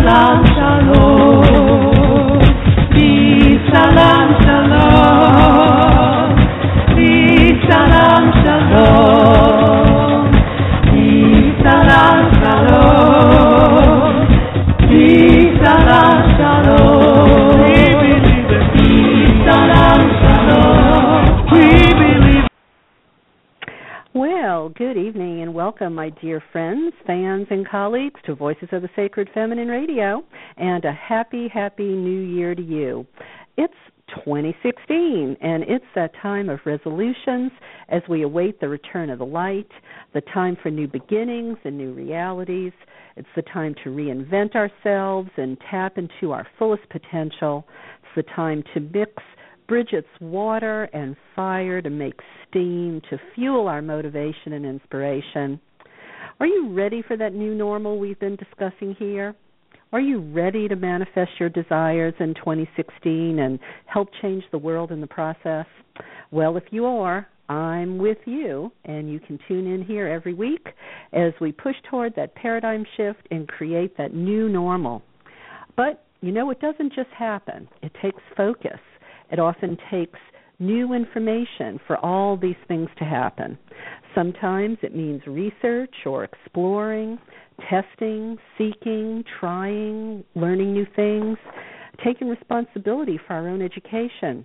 Salam Good evening and welcome, my dear friends, fans, and colleagues, to Voices of the Sacred Feminine Radio, and a happy, happy new year to you. It's 2016, and it's that time of resolutions as we await the return of the light, the time for new beginnings and new realities. It's the time to reinvent ourselves and tap into our fullest potential. It's the time to mix Bridget's water and fire to make steam to fuel our motivation and inspiration. Are you ready for that new normal we've been discussing here? Are you ready to manifest your desires in 2016 and help change the world in the process? Well, if you are, I'm with you, and you can tune in here every week as we push toward that paradigm shift and create that new normal. But you know, it doesn't just happen, it takes focus. It often takes new information for all these things to happen. Sometimes it means research or exploring, testing, seeking, trying, learning new things, taking responsibility for our own education.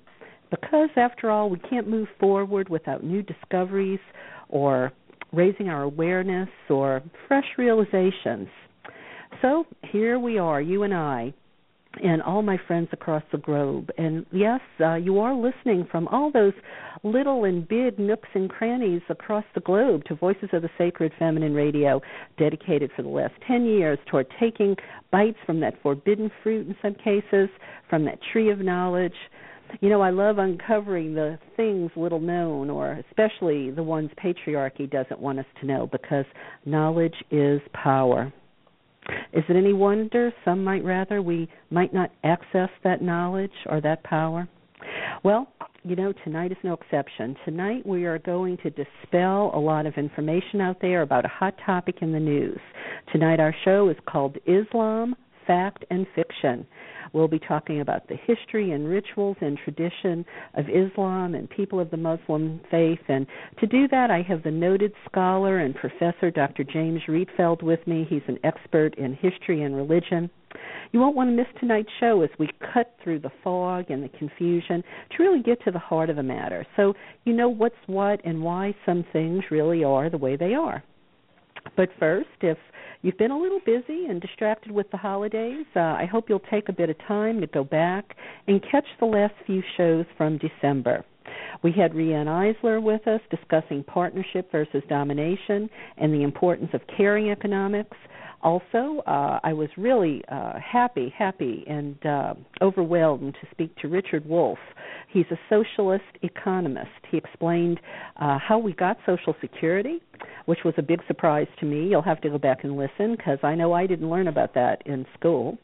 Because, after all, we can't move forward without new discoveries or raising our awareness or fresh realizations. So here we are, you and I, and all my friends across the globe. And yes, uh, you are listening from all those little and big nooks and crannies across the globe to Voices of the Sacred Feminine Radio, dedicated for the last 10 years toward taking bites from that forbidden fruit in some cases, from that tree of knowledge. You know, I love uncovering the things little known, or especially the ones patriarchy doesn't want us to know, because knowledge is power. Is it any wonder some might rather we might not access that knowledge or that power? Well, you know, tonight is no exception. Tonight we are going to dispel a lot of information out there about a hot topic in the news. Tonight our show is called Islam, Fact and Fiction. We'll be talking about the history and rituals and tradition of Islam and people of the Muslim faith. And to do that, I have the noted scholar and professor Dr. James Rietveld with me. He's an expert in history and religion. You won't want to miss tonight's show as we cut through the fog and the confusion to really get to the heart of the matter. So you know what's what and why some things really are the way they are. But first, if you've been a little busy and distracted with the holidays, uh, I hope you'll take a bit of time to go back and catch the last few shows from December. We had Riane Eisler with us discussing partnership versus domination and the importance of caring economics. Also, uh, I was really uh, happy, happy, and uh, overwhelmed to speak to Richard Wolff. He's a socialist economist. He explained uh, how we got Social Security, which was a big surprise to me. You'll have to go back and listen because I know I didn't learn about that in school.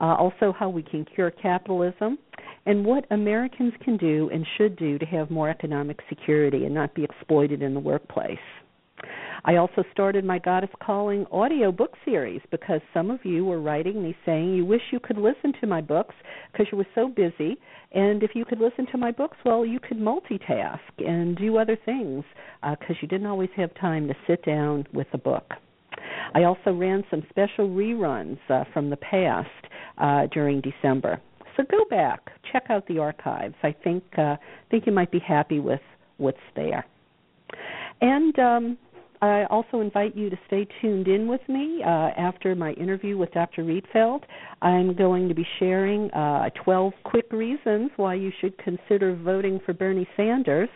Uh, also, how we can cure capitalism and what Americans can do and should do to have more economic security and not be exploited in the workplace. I also started my Goddess Calling audio book series because some of you were writing me saying you wish you could listen to my books because you were so busy. And if you could listen to my books, well, you could multitask and do other things because uh, you didn't always have time to sit down with a book. I also ran some special reruns uh, from the past uh, during December. So go back, check out the archives. I think uh, think you might be happy with what's there. And um, I also invite you to stay tuned in with me uh, after my interview with Dr. Rietveld. I'm going to be sharing uh, 12 quick reasons why you should consider voting for Bernie Sanders.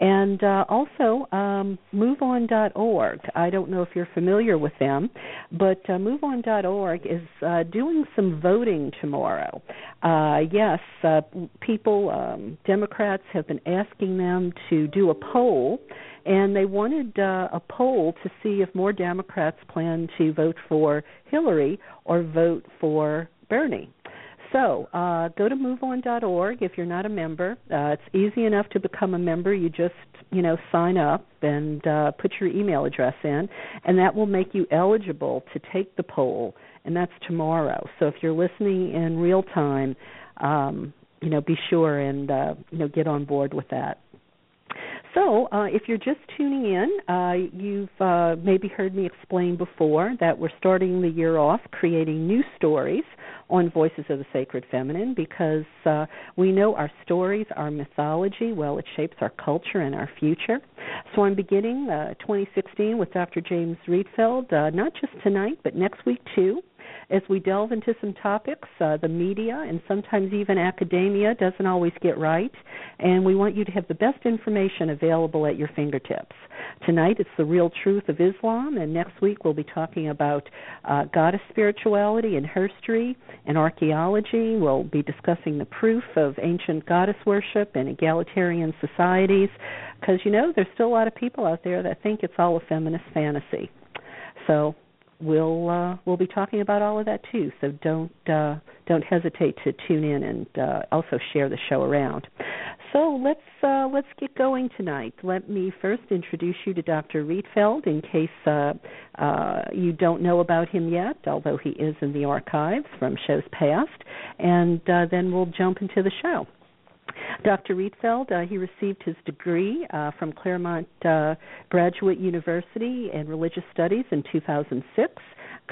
And uh, also, um, MoveOn.org. I don't know if you're familiar with them, but uh, MoveOn.org is uh, doing some voting tomorrow. Uh, yes, uh, people, um, Democrats have been asking them to do a poll and they wanted uh, a poll to see if more Democrats plan to vote for Hillary or vote for Bernie. So uh, go to moveon.org if you're not a member. Uh, it's easy enough to become a member. You just you know sign up and uh, put your email address in, and that will make you eligible to take the poll. And that's tomorrow. So if you're listening in real time, um, you know, be sure and uh, you know get on board with that. So, uh, if you're just tuning in, uh, you've uh, maybe heard me explain before that we're starting the year off creating new stories on Voices of the Sacred Feminine because uh, we know our stories, our mythology, well, it shapes our culture and our future. So, I'm beginning uh, 2016 with Dr. James Rietveld, uh, not just tonight, but next week too as we delve into some topics uh, the media and sometimes even academia doesn't always get right, and we want you to have the best information available at your fingertips. Tonight it's the real truth of Islam, and next week we'll be talking about uh, goddess spirituality and herstory and archaeology. We'll be discussing the proof of ancient goddess worship and egalitarian societies, because you know there's still a lot of people out there that think it's all a feminist fantasy. So we'll uh, we'll be talking about all of that too. So don't uh, don't hesitate to tune in and uh, also share the show around. So let's uh, let's get going tonight. Let me first introduce you to Dr. Rietveld in case uh, uh, you don't know about him yet, although he is in the archives from shows past, and then we'll jump into the show. Dr. Rietveld, uh, he received his degree uh, from Claremont uh, Graduate University in Religious Studies in 2006,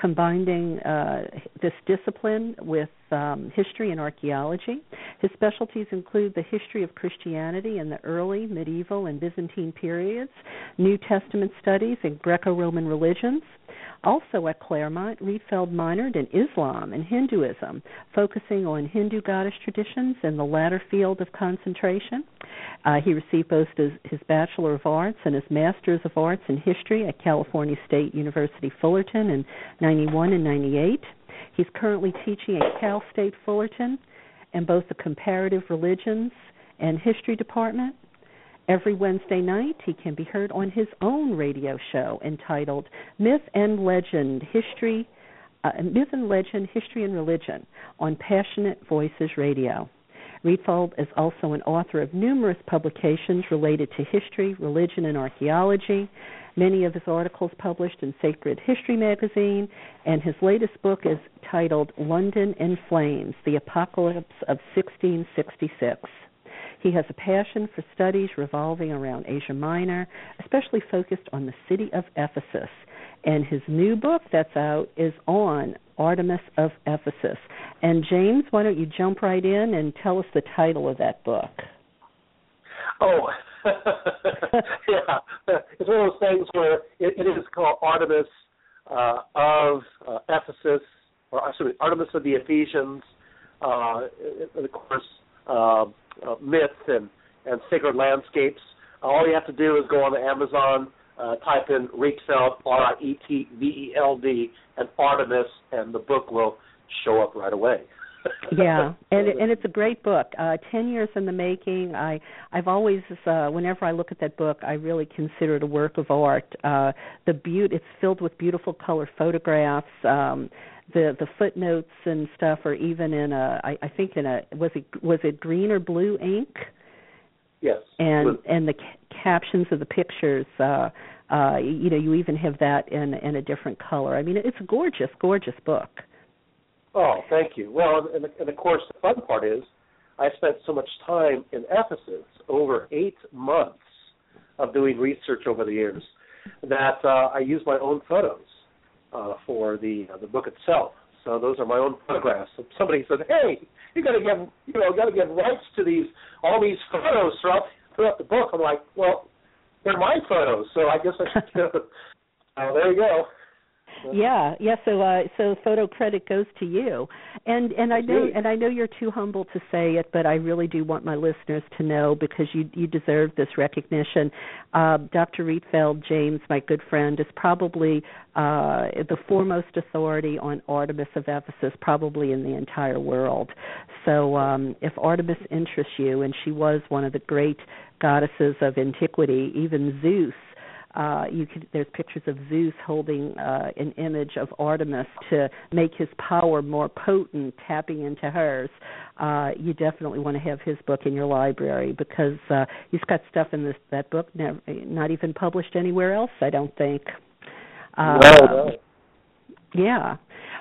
combining uh, this discipline with um, history and archaeology. His specialties include the history of Christianity in the early, medieval, and Byzantine periods, New Testament studies, and Greco Roman religions. Also at Claremont, Rietveld minored in Islam and Hinduism, focusing on Hindu goddess traditions in the latter field of concentration. Uh, he received both his, his Bachelor of Arts and his Master's of Arts in History at California State University Fullerton in 91 and 98. He's currently teaching at Cal State Fullerton in both the Comparative Religions and History Department. Every Wednesday night, he can be heard on his own radio show entitled Myth and Legend History, uh, Myth and Legend History and Religion on Passionate Voices Radio. Rietveld is also an author of numerous publications related to history, religion, and archaeology. Many of his articles published in Sacred History magazine, and his latest book is titled London in Flames The Apocalypse of 1666. He has a passion for studies revolving around Asia Minor, especially focused on the city of Ephesus. And his new book that's out is on Artemis of Ephesus. And James, why don't you jump right in and tell us the title of that book? Oh, yeah. It's one of those things where it, it is called Artemis uh, of uh, Ephesus, or sorry, Artemis of the Ephesians. Uh, and of course, uh, uh, myth and and sacred landscapes. All you have to do is go on the Amazon, uh, type in Rietveld R I E T V E L D and Artemis, and the book will show up right away. yeah, and and it's a great book. Uh, Ten years in the making. I I've always, uh, whenever I look at that book, I really consider it a work of art. Uh, the beauty, it's filled with beautiful color photographs. Um, the the footnotes and stuff are even in a I, I think in a was it was it green or blue ink? Yes. And and the ca- captions of the pictures uh uh you know you even have that in in a different color. I mean it's a gorgeous gorgeous book. Oh, thank you. Well, and, and of course the fun part is I spent so much time in Ephesus over 8 months of doing research over the years that uh I used my own photos uh, for the uh, the book itself. So those are my own photographs. So somebody said, "Hey, you got to get you know got to get rights to these all these photos throughout throughout the book." I'm like, "Well, they're my photos, so I guess I should." uh, there you go yeah yeah so uh so photo credit goes to you. And and i know and i know you're too humble to say it but i really do want my listeners to know because you you deserve this recognition. Uh dr rietveld james my good friend is probably uh the foremost authority on artemis of ephesus probably in the entire world. So um if artemis interests you and she was one of the great goddesses of antiquity even zeus uh, you could there's pictures of Zeus holding uh, an image of Artemis to make his power more potent, tapping into hers. Uh, you definitely want to have his book in your library because uh, he's got stuff in this that book never, not even published anywhere else. I don't think. Uh, no, no. Yeah.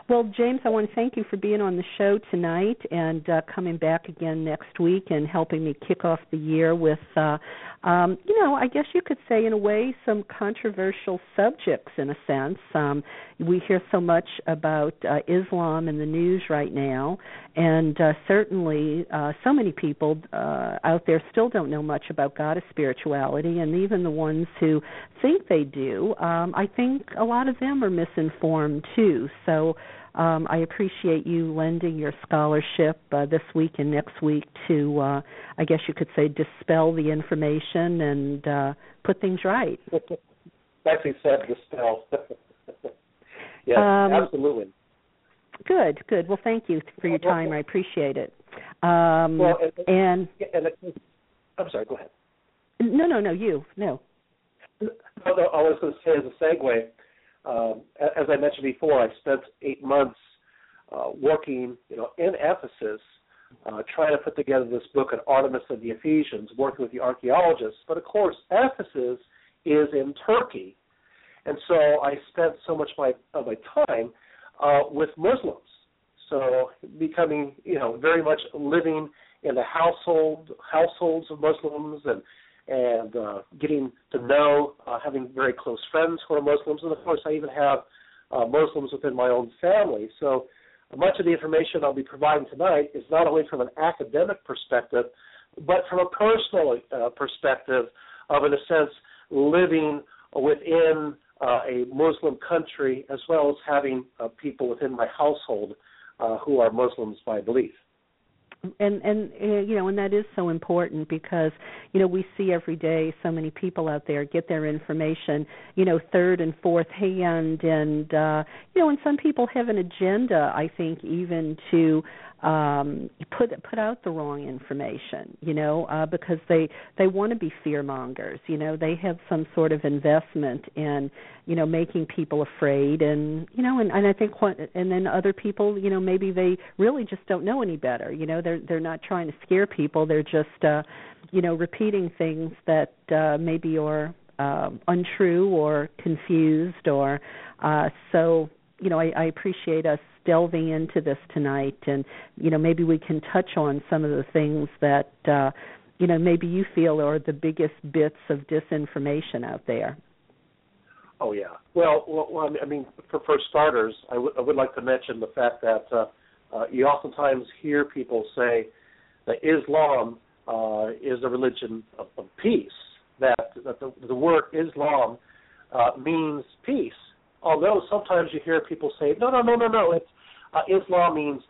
Well, James, I want to thank you for being on the show tonight and uh, coming back again next week and helping me kick off the year with, uh, um, you know, I guess you could say, in a way, some controversial subjects in a sense. Um, we hear so much about uh, Islam in the news right now, and uh, certainly uh, so many people uh, out there still don't know much about goddess spirituality, and even the ones who think they do, um, I think a lot of them are misinformed too. So um, I appreciate you lending your scholarship uh, this week and next week to, uh, I guess you could say, dispel the information and uh, put things right. Nicely said, dispel. yes, um, absolutely. Good, good. Well, thank you for your time. I appreciate it. Um, well, and, and, and I'm sorry. Go ahead. No, no, no. You no. No, no. I was going to say as a segue um, as I mentioned before, I spent eight months uh, working, you know, in Ephesus, uh, trying to put together this book on Artemis of the Ephesians, working with the archaeologists. But of course, Ephesus is in Turkey, and so I spent so much of my, of my time uh, with Muslims. So becoming, you know, very much living in the household households of Muslims and and uh, getting to know, uh, having very close friends who are Muslims, and of course, I even have uh, Muslims within my own family. So much of the information I'll be providing tonight is not only from an academic perspective, but from a personal uh, perspective of, in a sense, living within uh, a Muslim country as well as having uh, people within my household uh, who are Muslims by belief and and uh, you know and that is so important because you know we see every day so many people out there get their information you know third and fourth hand. And uh you know and some people have an agenda i think even to um put put out the wrong information you know uh because they they want to be fear mongers you know they have some sort of investment in you know making people afraid and you know and and I think what and then other people you know maybe they really just don't know any better you know they're they're not trying to scare people they're just uh you know repeating things that uh maybe are uh, untrue or confused or uh so you know I, I appreciate us delving into this tonight and you know maybe we can touch on some of the things that uh you know maybe you feel are the biggest bits of disinformation out there. Oh yeah. Well, well i mean for for starters I, w- I would like to mention the fact that uh, uh you oftentimes hear people say that islam uh is a religion of, of peace that that the, the word islam uh means peace. Although sometimes you hear people say, no, no, no, no, no, it's uh, Islam means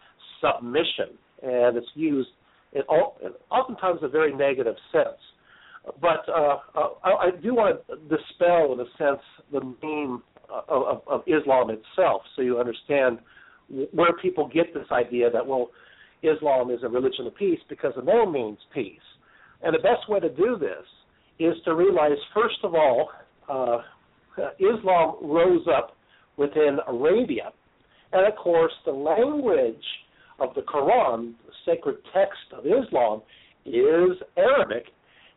submission, and it's used in, all, in oftentimes a very negative sense. But uh, uh, I, I do want to dispel, in a sense, the meaning of, of, of Islam itself, so you understand where people get this idea that well, Islam is a religion of peace because the name means peace. And the best way to do this is to realize, first of all, uh, Islam rose up within Arabia and of course, the language of the Quran, the sacred text of Islam, is Arabic,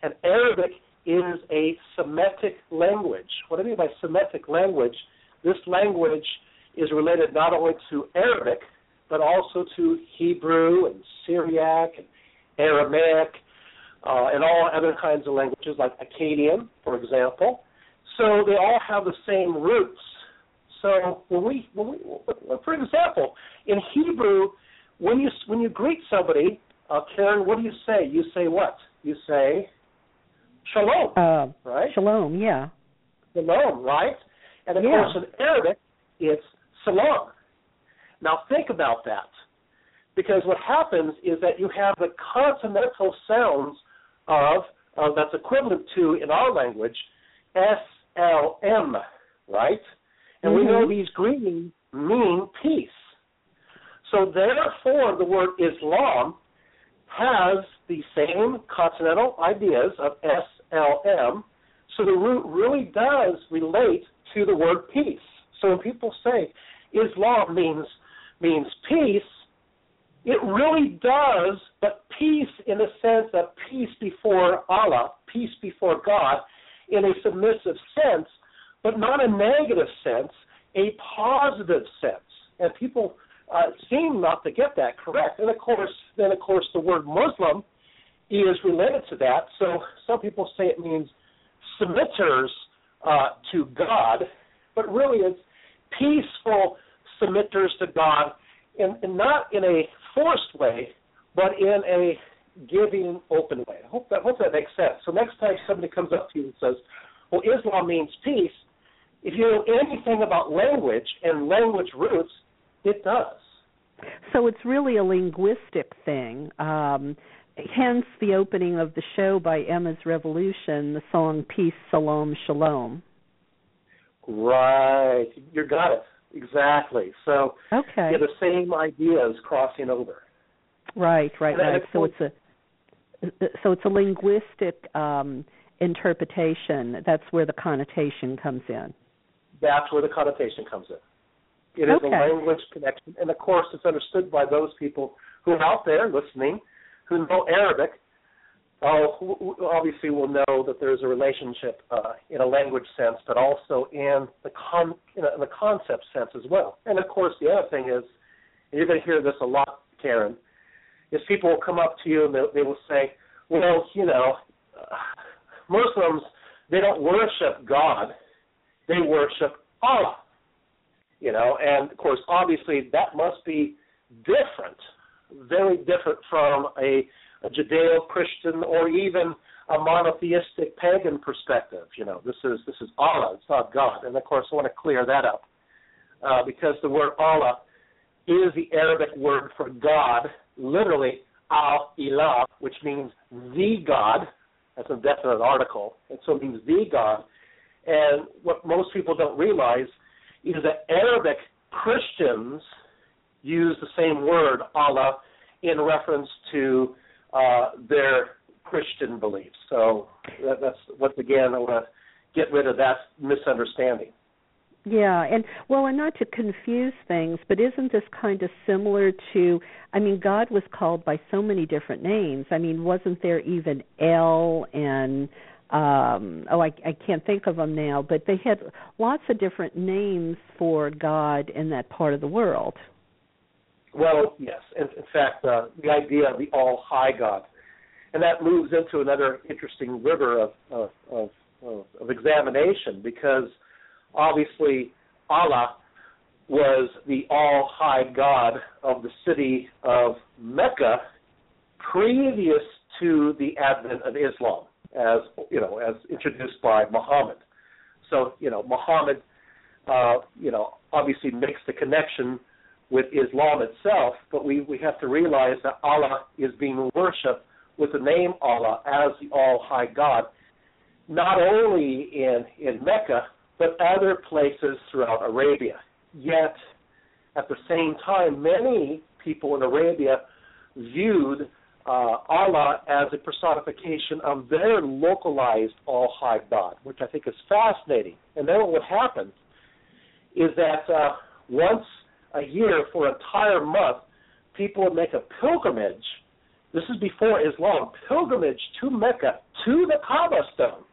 and Arabic is a Semitic language. What I mean by Semitic language, this language is related not only to Arabic, but also to Hebrew and Syriac and Aramaic uh, and all other kinds of languages like Akkadian, for example. So they all have the same roots. So when we, when we for example, in Hebrew, when you when you greet somebody, uh, Karen, what do you say? You say what? You say shalom, uh, right? Shalom, yeah. Shalom, right? And of yeah. course, in Arabic, it's salam. Now think about that, because what happens is that you have the consonantal sounds of uh, that's equivalent to in our language S L M, right? And mm-hmm. we know mm-hmm. these greetings mean peace. So therefore, the word Islam has the same consonantal ideas of SLM. So the root really does relate to the word peace. So when people say Islam means means peace, it really does, but peace in the sense of peace before Allah, peace before God, in a submissive sense, not a negative sense, a positive sense. And people uh, seem not to get that correct. And of course, then of course, the word Muslim is related to that. So some people say it means submitters uh, to God, but really it's peaceful submitters to God, and, and not in a forced way, but in a giving, open way. I hope that hope that makes sense. So next time somebody comes up to you and says, "Well, Islam means peace," if you know anything about language and language roots, it does. So it's really a linguistic thing. Um, hence the opening of the show by Emma's Revolution, the song Peace, Salam, Shalom. Right. You got it. Exactly. So okay. yeah, the same ideas crossing over. Right, right, And right. So it's a so it's a linguistic um interpretation. That's where the connotation comes in. That's where the connotation comes in. It is Okay. a language connection, and of course, it's understood by those people who are out there listening who know Arabic. Uh, who who obviously will know that there's a relationship uh, in a language sense, but also in the con in, a, in the concept sense as well. And of course, the other thing is, and you're going to hear this a lot, Karen, is people will come up to you and they, they will say, "Well, you know, uh, Muslims they don't worship God, they worship Allah." You know, and of course, obviously, that must be different, very different from a, a Judeo-Christian or even a monotheistic pagan perspective. You know, this is this is Allah, it's not God. And of course, I want to clear that up uh, because the word Allah is the Arabic word for God, literally al ilah, which means the God. That's a definite article, and so it means the God. And what most people don't realize is that Arabic Christians use the same word Allah in reference to uh, their Christian beliefs. So that, that's once again I want to get rid of that misunderstanding. Yeah, and well, and not to confuse things, but isn't this kind of similar to? I mean, God was called by so many different names. I mean, wasn't there even El and um oh I I can't think of them now, but they had lots of different names for God in that part of the world. Well, yes. In, in fact, uh, the idea of the All High God, and that moves into another interesting river of of, of, of, of examination because obviously Allah was the All High God of the city of Mecca previous to the advent of Islam, as you know, as introduced by Muhammad. So you know, Muhammad, uh, you know, obviously makes the connection with Islam itself, but we, we have to realize that Allah is being worshipped with the name Allah as the All High God, not only in, in Mecca, but other places throughout Arabia. Yet, at the same time, many people in Arabia viewed uh, Allah as a personification of their localized All High God, which I think is fascinating. And then what would happen is that uh, once a year for an entire month, people would make a pilgrimage. This is before Islam, pilgrimage to Mecca, to the Kaaba stone.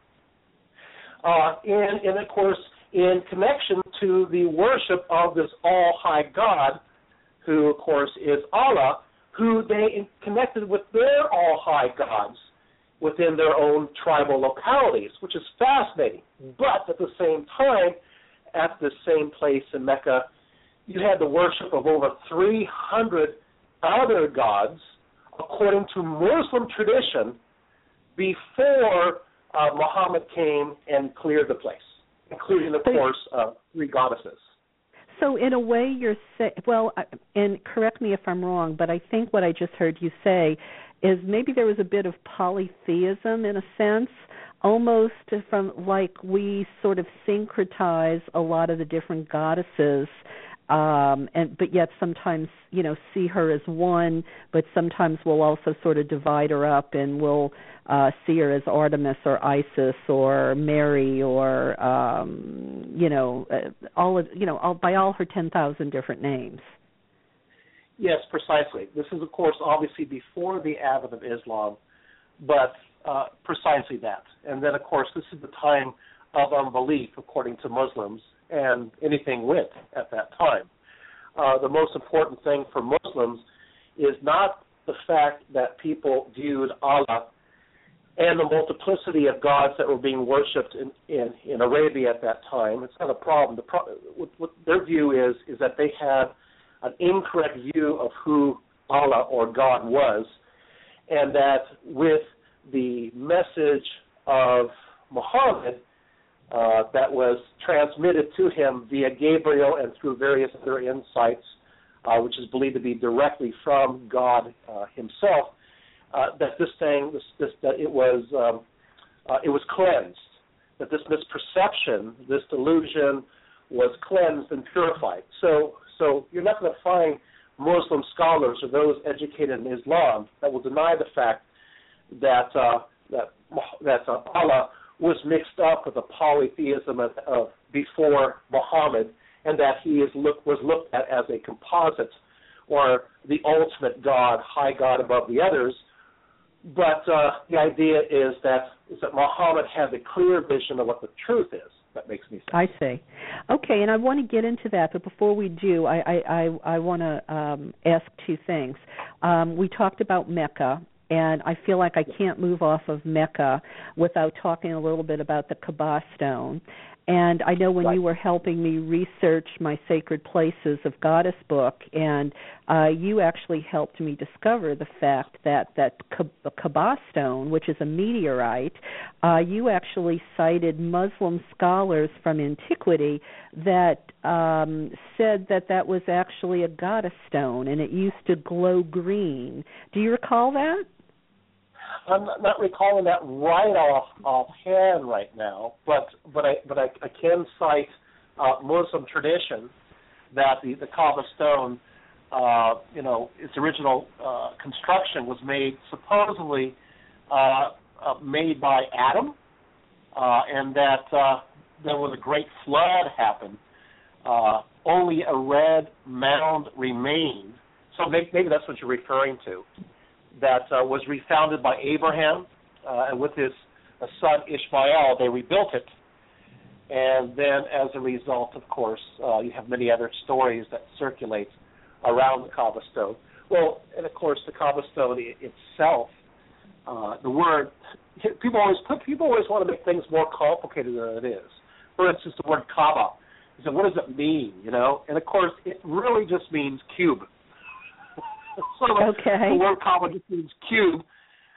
Uh, and, and of course, in connection to the worship of this all high God, who, of course, is Allah, who they connected with their all high gods within their own tribal localities, which is fascinating. But at the same time, at the same place in Mecca, you had the worship of over 300 other gods, according to Muslim tradition, before uh, Muhammad came and cleared the place, including, of course, uh, three goddesses. So in a way, you're say well, and correct me if I'm wrong, but I think what I just heard you say is maybe there was a bit of polytheism in a sense, almost from like we sort of syncretize a lot of the different goddesses um and but yet sometimes you know see her as one but sometimes we'll also sort of divide her up and we'll uh see her as Artemis or Isis or Mary or um you know uh, all of you know all by all her 10,000 different names Yes, precisely. This is, of course, obviously before the advent of Islam, but uh, precisely that. And then, of course, this is the time of unbelief, according to Muslims, and anything with at that time. Uh, the most important thing for Muslims is not the fact that people viewed Allah and the multiplicity of gods that were being worshipped in, in, in Arabia at that time. It's not a problem. The pro- what, what their view is is that they had an incorrect view of who Allah or God was, and that with the message of Muhammad uh, that was transmitted to him via Gabriel and through various other insights, uh, which is believed to be directly from God uh, Himself, uh, that this thing, this, this, that it was, um, uh, it was cleansed. That this misperception, this delusion, was cleansed and purified. So, so you're not going to find Muslim scholars or those educated in Islam that will deny the fact that uh, that that Allah was mixed up with the polytheism of, of before Muhammad, and that he is look, was looked at as a composite or the ultimate God, high God above the others. But uh, the idea is that is that Muhammad had the clear vision of what the truth is. That makes me sense. I see. Okay, and I want to get into that, but before we do, I I I, I want to um, ask two things. Um, we talked about Mecca, and I feel like I can't move off of Mecca without talking a little bit about the Kaaba stone. And I know when right. you were helping me research my Sacred Places of Goddess book, and uh, you actually helped me discover the fact that that Kaaba stone, which is a meteorite, uh, you actually cited Muslim scholars from antiquity that um, said that that was actually a goddess stone, and it used to glow green. Do you recall that? I'm not recalling that right off offhand right now, but but I but I, I can cite uh, Muslim tradition that the the Kaaba stone, uh, you know, its original uh, construction was made supposedly uh, uh, made by Adam, uh, and that uh, there was a great flood happened. Uh, only a red mound remained. So maybe, maybe that's what you're referring to that uh, was refounded by Abraham, uh, and with his uh, son Ishmael, they rebuilt it. And then, as a result, of course, uh, you have many other stories that circulate around the Kaaba stone. Well, and of course, the Kaaba stone itself, uh, the word people always put people always want to make things more complicated than it is. For instance, the word Kaaba. So what does it mean? You know, and of course, it really just means cube sort of okay. the word means cube,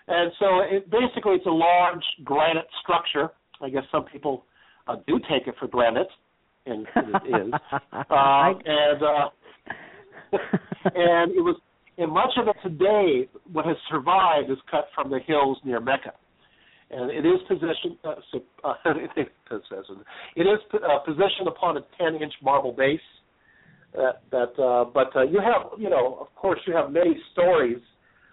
and so it basically it's a large granite structure. I guess some people uh, do take it for granite, and it is. Uh, and uh, and it was, and much of it today, what has survived is cut from the hills near Mecca and it is positioned uh, uh, it is uh, positioned upon a 10 inch marble base that that uh, but uh, you have you know of course you have many stories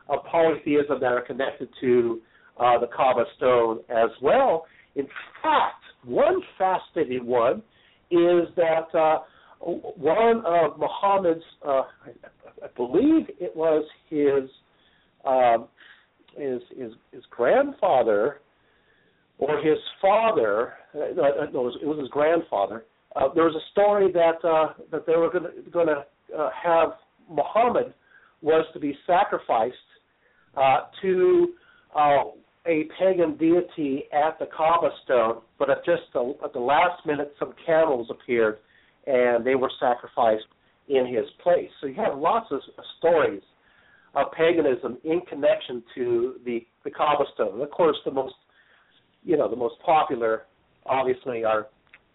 of polytheism that are connected to uh, the Kaaba stone as well. In fact, one fascinating one is that uh, one of Muhammad's, uh, I, I believe it was his, um, his his his grandfather or his father. Uh, no, it was, it was his grandfather uh, there was a story that uh, that they were going to uh, have Muhammad was to be sacrificed uh, to uh, a pagan deity at the Kaaba stone, but at just the, at the last minute, some camels appeared and they were sacrificed in his place. So you have lots of stories of paganism in connection to the the Kaaba stone. And of course, the most you know the most popular, obviously, are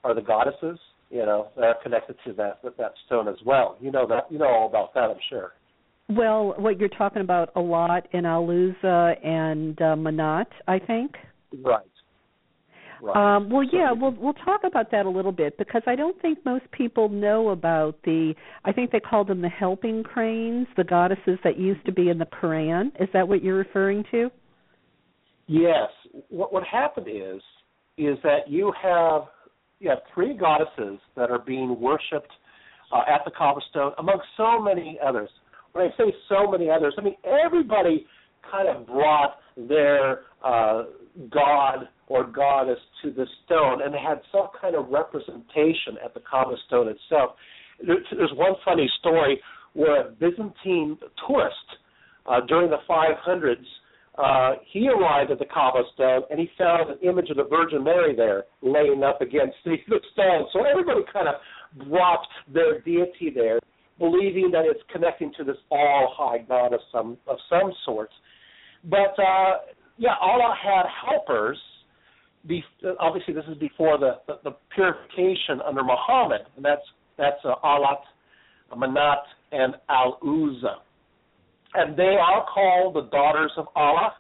are the goddesses, you know, that are connected to that that stone as well. You know that you know all about that, I'm sure. Well, what you're talking about a lot in Al-Uzza and uh, Manat, I think. Right. Right. Um, well, yeah, we'll we'll talk about that a little bit because I don't think most people know about the. I think they called them the helping cranes, the goddesses that used to be in the Quran. Is that what you're referring to? Yes. What what happened is is that you have you have three goddesses that are being worshipped uh, at the Kaaba stone, among so many others. When I say so many others, I mean everybody kind of brought their uh, god or goddess to the stone, and they had some kind of representation at the Kaaba stone itself. There's one funny story where a Byzantine tourist uh, during the 500s uh, he arrived at the Kaaba stone and he found an image of the Virgin Mary there laying up against the, the stone. So everybody kind of brought their deity there, believing that it's connecting to this all high God of some of some sort. But uh, yeah, Allah had helpers. Be, obviously, this is before the, the, the purification under Muhammad, and that's that's uh, Alat, Manat, and Al Uzza and they are called the daughters of Allah,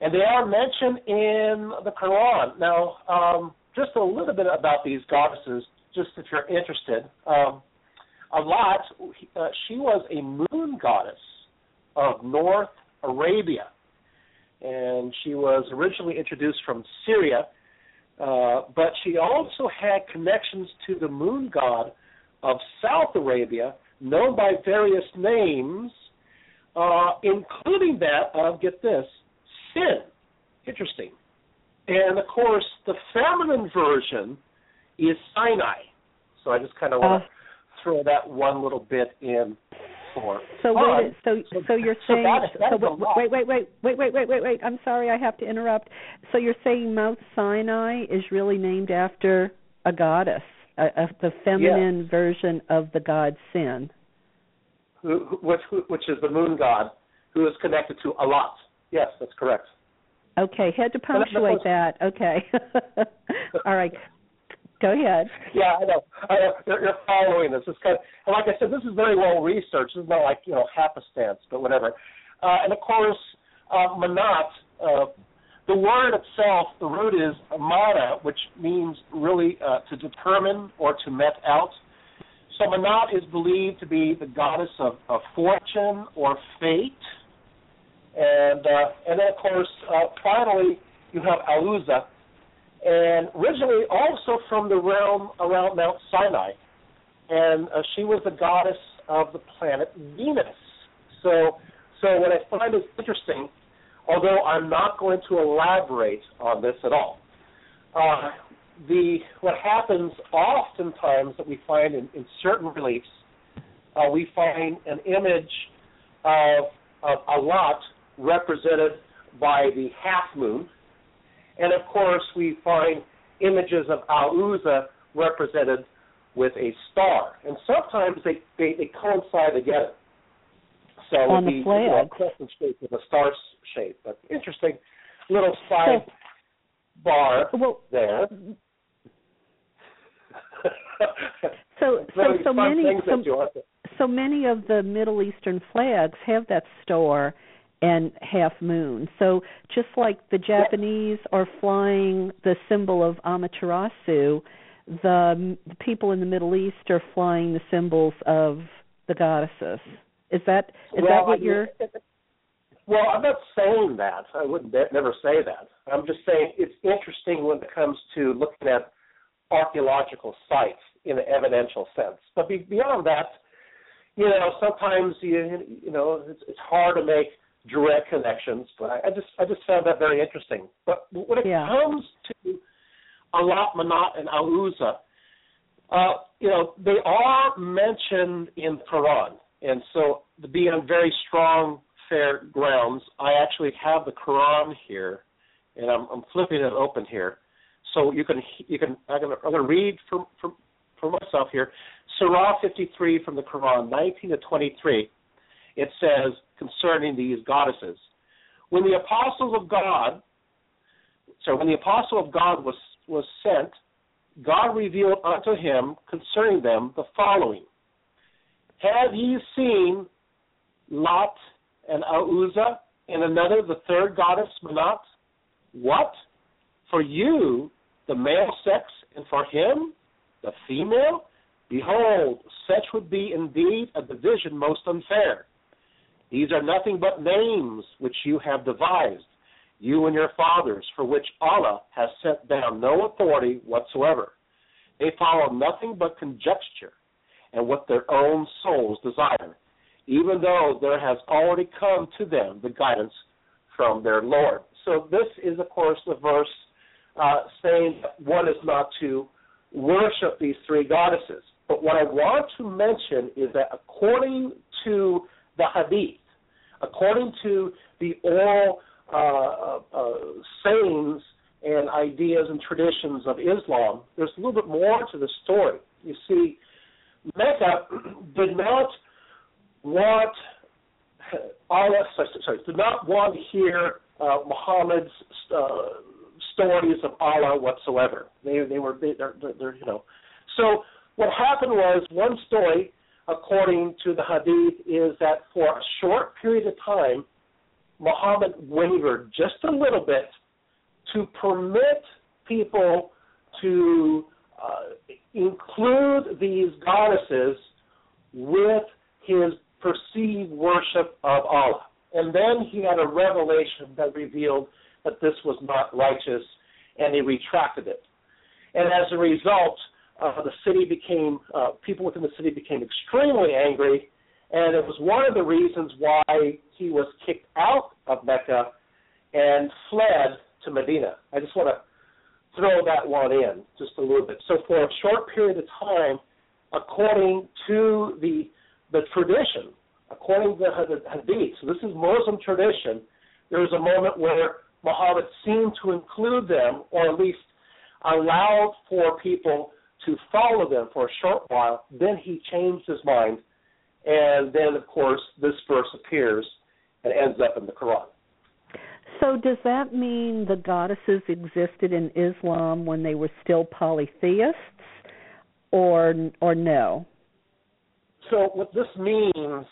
and they are mentioned in the Quran. Now, um, just a little bit about these goddesses, just if you're interested. Um, Alat, uh, she was a moon goddess of North Arabia, and she was originally introduced from Syria, uh, but she also had connections to the moon god of South Arabia, known by various names uh, including that of get this sin. Interesting. And of course, the feminine version is Sinai. So I just kind of want to Uh. throw that one little bit in for So fun. wait, so So- so you're saying that is- that so is a lot. wait, wait wait wait wait wait wait wait I'm sorry I have to interrupt. So you're saying Mount Sinai is really named after a goddess, a, a, the feminine version of the god Sin. Who, which, which is the moon god, who is connected to Alat. Yes, that's correct. Okay, had to punctuate that. Okay. All right. Go ahead. Yeah, I know. I know. You're, you're following this. It's kind of, and like I said, this is very well researched. This is not like you know happenstance, but whatever. Uh, and of course, uh, manat. Uh, the word itself, the root is mana, which means really uh, to determine or to met out. So Manat is believed to be the goddess of, of fortune or fate. And uh, and then of course, uh, finally you have Al-Uzza, and originally also from the realm around Mount Sinai, and uh, she was the goddess of the planet Venus. So so what I find is interesting, although I'm not going to elaborate on this at all. Uh, the what happens oftentimes that we find in, in certain reliefs, uh, we find an image of, of Alat represented by the half moon, and of course we find images of Auza represented with a star, and sometimes they they, they coincide together. So On the flag. crescent shape with a star shape, but interesting little side bar Well, there. So so so many so, that you want to- so many of the Middle Eastern flags have that star and half moon. So just like the Japanese are flying the symbol of Amaterasu, the, the people in the Middle East are flying the symbols of the goddesses. Is that is well, that what I- you're? Well, I'm not saying that. I would ne- never say that. I'm just saying it's interesting when it comes to looking at archaeological sites in an evidential sense. But be, beyond that, you know, sometimes you you know it's, it's hard to make direct connections. But I, I just I just found that very interesting. But when it Yeah. comes to Alat Manat and Auza, uh, you know, they are mentioned in the Quran, and so to be on very strong, fair grounds, I actually have the Quran here, and I'm, I'm flipping it open here, so you can you can I'm going to I'm going to read for for for myself here, Surah 53 from the Quran, 19 to 23. It says concerning these goddesses, when the apostles of God, so when the apostle of God was was sent, God revealed unto him concerning them the following: Have ye seen Lot and Auza, and another the third goddess Manat? What? for you the male sex, and for him the female? Behold, such would be indeed a division most unfair. These are nothing but names which you have devised, you and your fathers, for which Allah has set down no authority whatsoever. They follow nothing but conjecture and what their own souls desire, even though there has already come to them the guidance from their Lord. So this is, of course, the verse uh, saying that one is not to worship these three goddesses. But what I want to mention is that according to the Hadith, according to the oral uh, uh, uh, sayings and ideas and traditions of Islam, there's a little bit more to the story. You see, Mecca did not want Allah, sorry, sorry, did not want to hear uh, Muhammad's uh, stories of Allah whatsoever. They they were they, they're, they're, you know. So what happened was one story, according to the Hadith, is that for a short period of time, Muhammad wavered just a little bit to permit people to uh, include these goddesses with his perceived worship of Allah. And then he had a revelation that revealed that this was not righteous, and he retracted it. And as a result, uh, the city became, uh, people within the city became extremely angry, and it was one of the reasons why he was kicked out of Mecca and fled to Medina. I just want to throw that one in just a little bit. So for a short period of time, according to the the tradition, according to the Hadith, so this is Muslim tradition, there was a moment where Muhammad seemed to include them, or at least allowed for people to follow them for a short while. Then he changed his mind, and then, of course, this verse appears and ends up in the Quran. So, does that mean the goddesses existed in Islam when they were still polytheists, or or no? So, what this means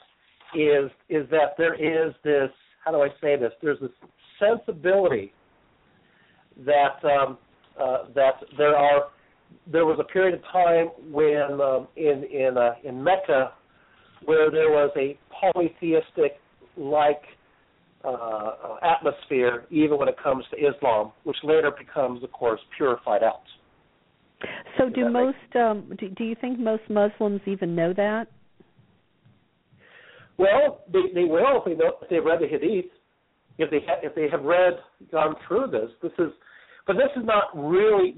is is that there is this. How do I say this? There's this sensibility that um, uh, that there are there was a period of time when um, in in uh, in Mecca where there was a polytheistic like uh, atmosphere, even when it comes to Islam, which later becomes, of course, purified out. So, do most um, do, do you think most Muslims even know that? Well, they they will if they know if they've read the Hadith if they ha- if they have read gone through this, this is, but this is not really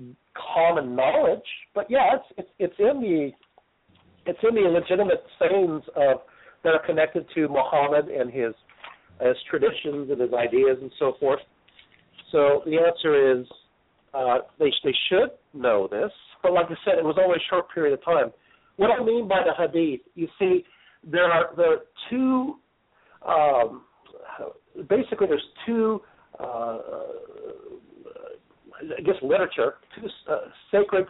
common knowledge. But yeah, it's it's, it's in the it's in the legitimate sayings of that are connected to Muhammad and his his traditions and his ideas and so forth. So the answer is uh, they they should know this, but like I said, it was only a short period of time. What I mean by the hadith, you see, there are there are two um, basically there's two uh, I guess literature, two uh, sacred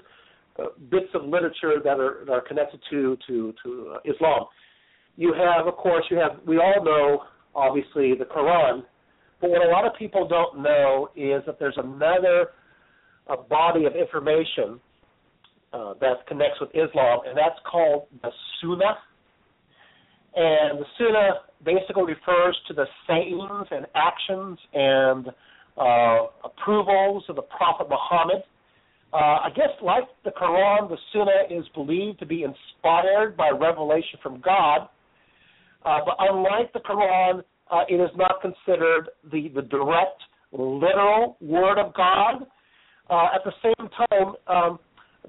uh, bits of literature that are that are connected to to to uh, Islam. You have, of course, you have. We all know, obviously, the Quran. But what a lot of people don't know is that there's another a body of information uh, that connects with Islam, and that's called the Sunnah. And the Sunnah basically refers to the sayings and actions and uh, approvals of the Prophet Muhammad. Uh, I guess, like the Quran, the Sunnah is believed to be inspired by revelation from God. Uh, but unlike the Quran, uh, it is not considered the, the direct, literal word of God. Uh, at the same time, um,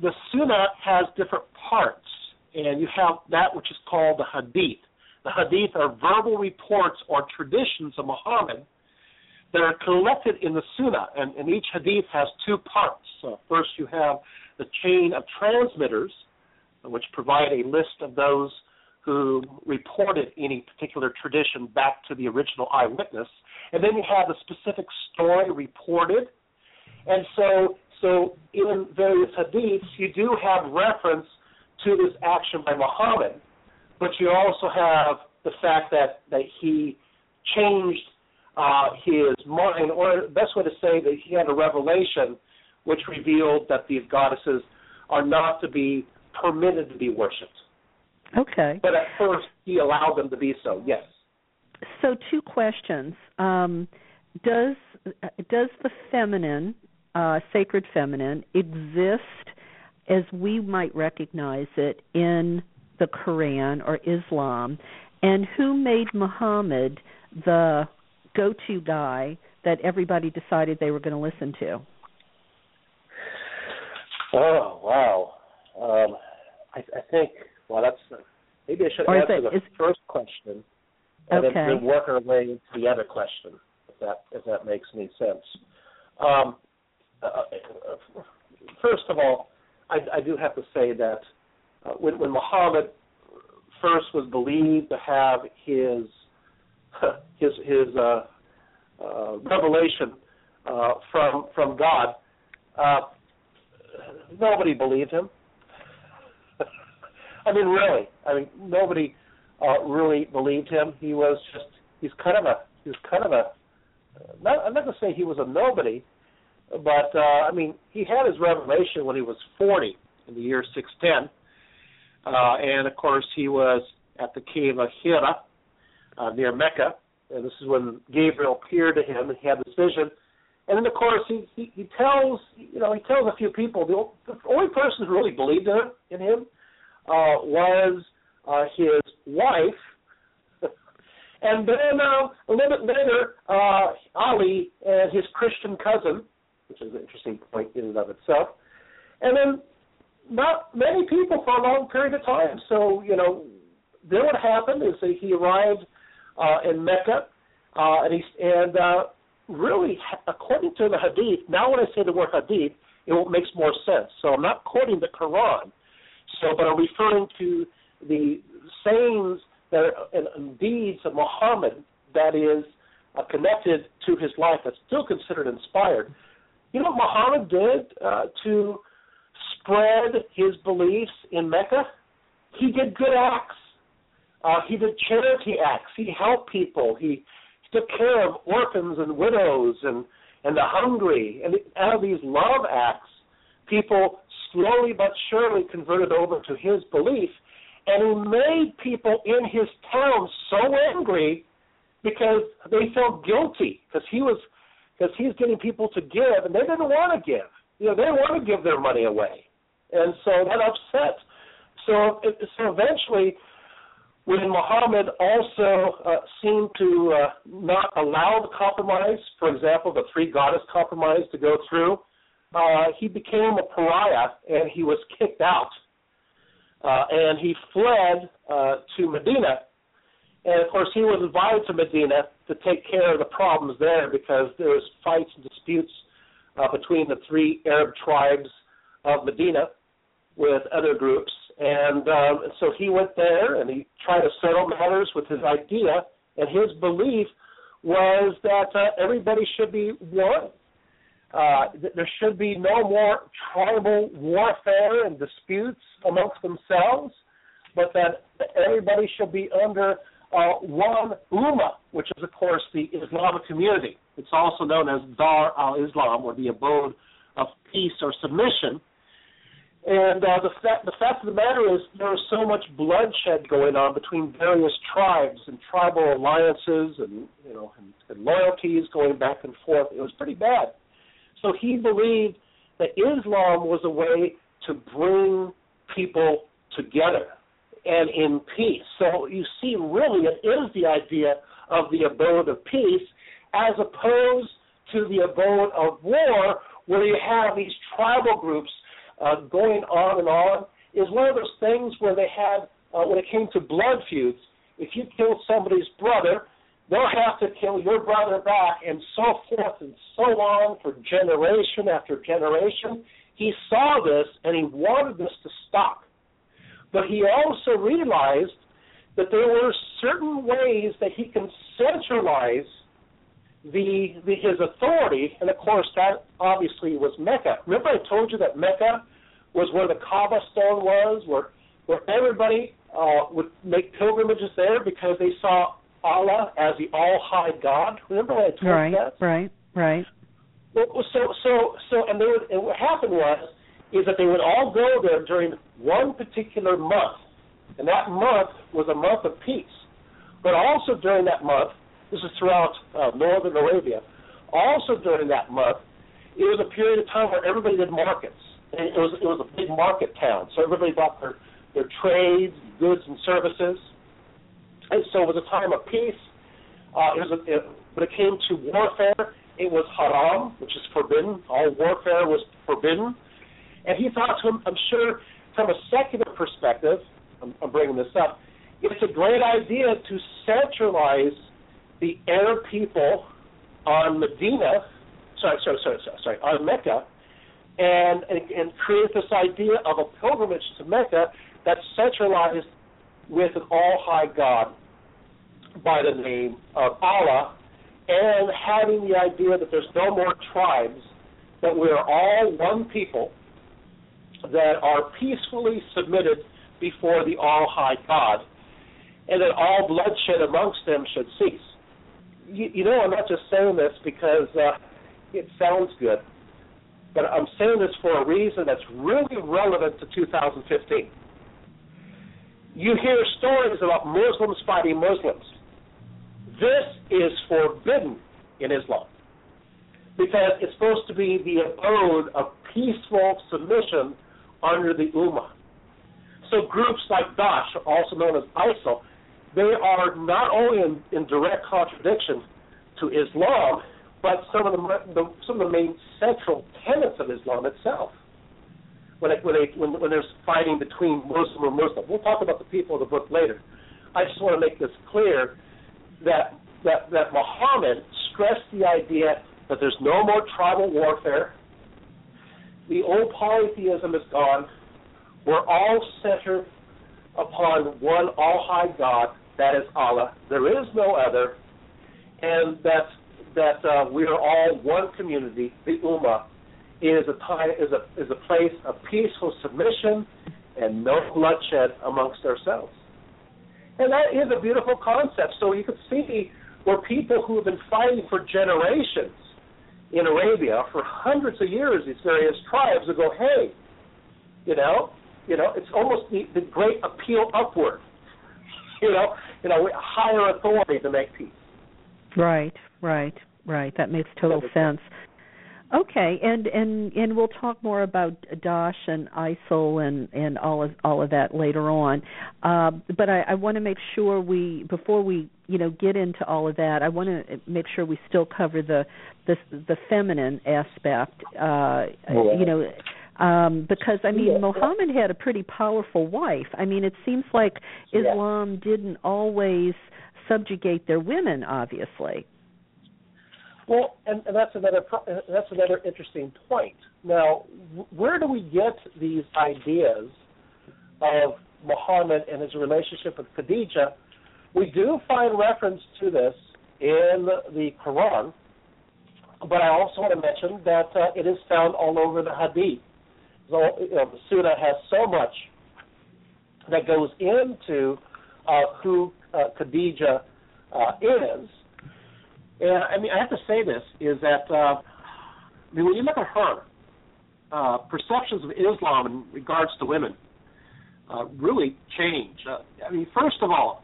the Sunnah has different parts, and you have that which is called the Hadith. The hadith are verbal reports or traditions of Muhammad that are collected in the Sunnah, and, and each hadith has two parts. So first, you have the chain of transmitters, which provide a list of those who reported any particular tradition back to the original eyewitness, and then you have the specific story reported. And so, so in various hadiths, you do have reference to this action by Muhammad but you also have the fact that that he changed uh, his mind, or the best way to say that he had a revelation which revealed that these goddesses are not to be permitted to be worshipped. Okay. But at first, he allowed them to be so. Yes. So, two questions. Um, does does the feminine, uh, sacred feminine, exist as we might recognize it in the Quran or Islam? And who made Muhammad the go-to guy that everybody decided they were going to listen to? Oh wow! Um, I, I think well, that's maybe I should Or answer it- the is- first question and Okay. then, then work our way into the other question, if that if that makes any sense. Um, uh, uh, first of all, I, I do have to say that uh, when, when Muhammad first was believed to have his his his uh, uh, revelation uh, from from God, uh, nobody believed him. I mean, really. I mean, nobody uh, really believed him. He was just he's kind of a he's kind of a not I'm not gonna say he was a nobody, but uh, I mean he had his revelation when he was 40 in the year 610, uh, and of course he was at the cave of Hira uh, near Mecca, and this is when Gabriel appeared to him and he had this vision. And then, of course, he, he he tells you know he tells a few people. The, the only person who really believed in him, in him uh, was uh, his wife, and then uh, a little bit later, uh, Ali and his Christian cousin, which is an interesting point in and of itself, and then not many people for a long period of time. So you know, then what happened is that he arrived uh, in Mecca, uh, and he and uh, really, according to the Hadith. Now, when I say the word Hadith, it makes more sense. So I'm not quoting the Quran. So, but I'm referring to the sayings that are, and, and deeds of Muhammad that is uh, connected to his life that's still considered inspired. You know what Muhammad did uh, to spread his beliefs in Mecca? He did good acts. Uh, he did charity acts. He helped people. He, took care of orphans and widows and and the hungry. And out of these love acts, people slowly but surely converted over to his belief, and he made people in his town so angry because they felt guilty because he was because he's getting people to give and they didn't want to give. You know, they want to give their money away, and so that upset. So so eventually, when Muhammad also uh, seemed to uh, not allow the compromise, for example, the three goddess compromise to go through, uh, he became a pariah and he was kicked out. Uh, and he fled uh, to Medina. And of course, he was invited to Medina to take care of the problems there because there was fights and disputes uh, between the three Arab tribes of Medina with other groups. And um, so he went there and he tried to settle matters with his idea. And his belief was that uh, everybody should be one. Uh, th- there should be no more tribal warfare and disputes amongst themselves, but that everybody should be under uh, one ummah, which is, of course, the Islamic community. It's also known as Dar al Islam, or the abode of peace or submission. And uh, the, fact, the fact of the matter is, there is so much bloodshed going on between various tribes and tribal alliances, and you know, and, and loyalties going back and forth. It was pretty bad. So he believed that Islam was a way to bring people together and in peace. So you see, really, it is the idea of the abode of peace as opposed to the abode of war, where you have these tribal groups uh, going on and on. Is one of those things where they had, uh, when it came to blood feuds, if you killed somebody's brother, they'll have to kill your brother back, and so forth and so on for generation after generation. He saw this and he wanted this to stop. But he also realized that there were certain ways that he can centralize the, the his authority, and of course that obviously was Mecca. Remember I told you that Mecca was where the Kaaba stone was, where where everybody uh, would make pilgrimages there because they saw Allah as the All High God. Remember I told Right, you that? right, right. Well, so so so, and they would. And what happened was is that they would all go there during one particular month, and that month was a month of peace. But also during that month, this is throughout uh, northern Arabia. Also during that month, it was a period of time where everybody did markets. It was it was a big market town, so everybody bought their their trades, goods, and services. And so it was a time of peace. Uh, it was a, it, when it came to warfare, it was haram, which is forbidden. All warfare was forbidden. And he thought, to him, I'm sure, from a secular perspective, I'm, I'm bringing this up, it's a great idea to centralize the Arab people on Medina, sorry, sorry, sorry, sorry, sorry on Mecca, and, and and create this idea of a pilgrimage to Mecca that's centralized with an all-high God by the name of Allah and having the idea that there's no more tribes, that we are all one people that are peacefully submitted before the All High God, and that all bloodshed amongst them should cease. You, you know, I'm not just saying this because uh, it sounds good, but I'm saying this for a reason that's really relevant to 2015. You hear stories about Muslims fighting Muslims this is forbidden in Islam because it's supposed to be the abode of peaceful submission under the Ummah. So groups like Daesh, also known as ISIL, they are not only in, in direct contradiction to Islam, but some of the, the, some of the main central tenets of Islam itself. When, it, when, they, when, when there's fighting between Muslim and Muslim, we'll talk about the people of the book later. I just want to make this clear that that that Muhammad stressed the idea that there's no more tribal warfare. The old polytheism is gone. We're all centered upon one all high God, that is Allah. There is no other, and that that uh, we are all one community. The Ummah is a time is a is a place of peaceful submission and no bloodshed amongst ourselves. And that is a beautiful concept. So you can see where people who have been fighting for generations in Arabia for hundreds of years, these various tribes will go, hey, you know, you know, it's almost the, the great appeal upward. You know, you know, higher authority to make peace. Right, right, right. That makes total sense. Okay, and and and we'll talk more about Daesh and ISIL and and all of all of that later on. Uh, but I, I want to make sure we before we you know get into all of that, I want to make sure we still cover the the the feminine aspect. Uh, You know. Um, because I mean, Muhammad had a pretty powerful wife. I mean, it seems like Islam didn't always subjugate their women, obviously. Well, and, and that's another that's another interesting point. Now, where do we get these ideas of Muhammad and his relationship with Khadijah? We do find reference to this in the Quran, but I also want to mention that uh, it is found all over the Hadith. So, you know, the Sunnah has so much that goes into uh, who uh, Khadijah uh, is and I mean, I have to say this is that uh, I mean, when you look at her, uh, perceptions of Islam in regards to women uh, really change. Uh, I mean, first of all,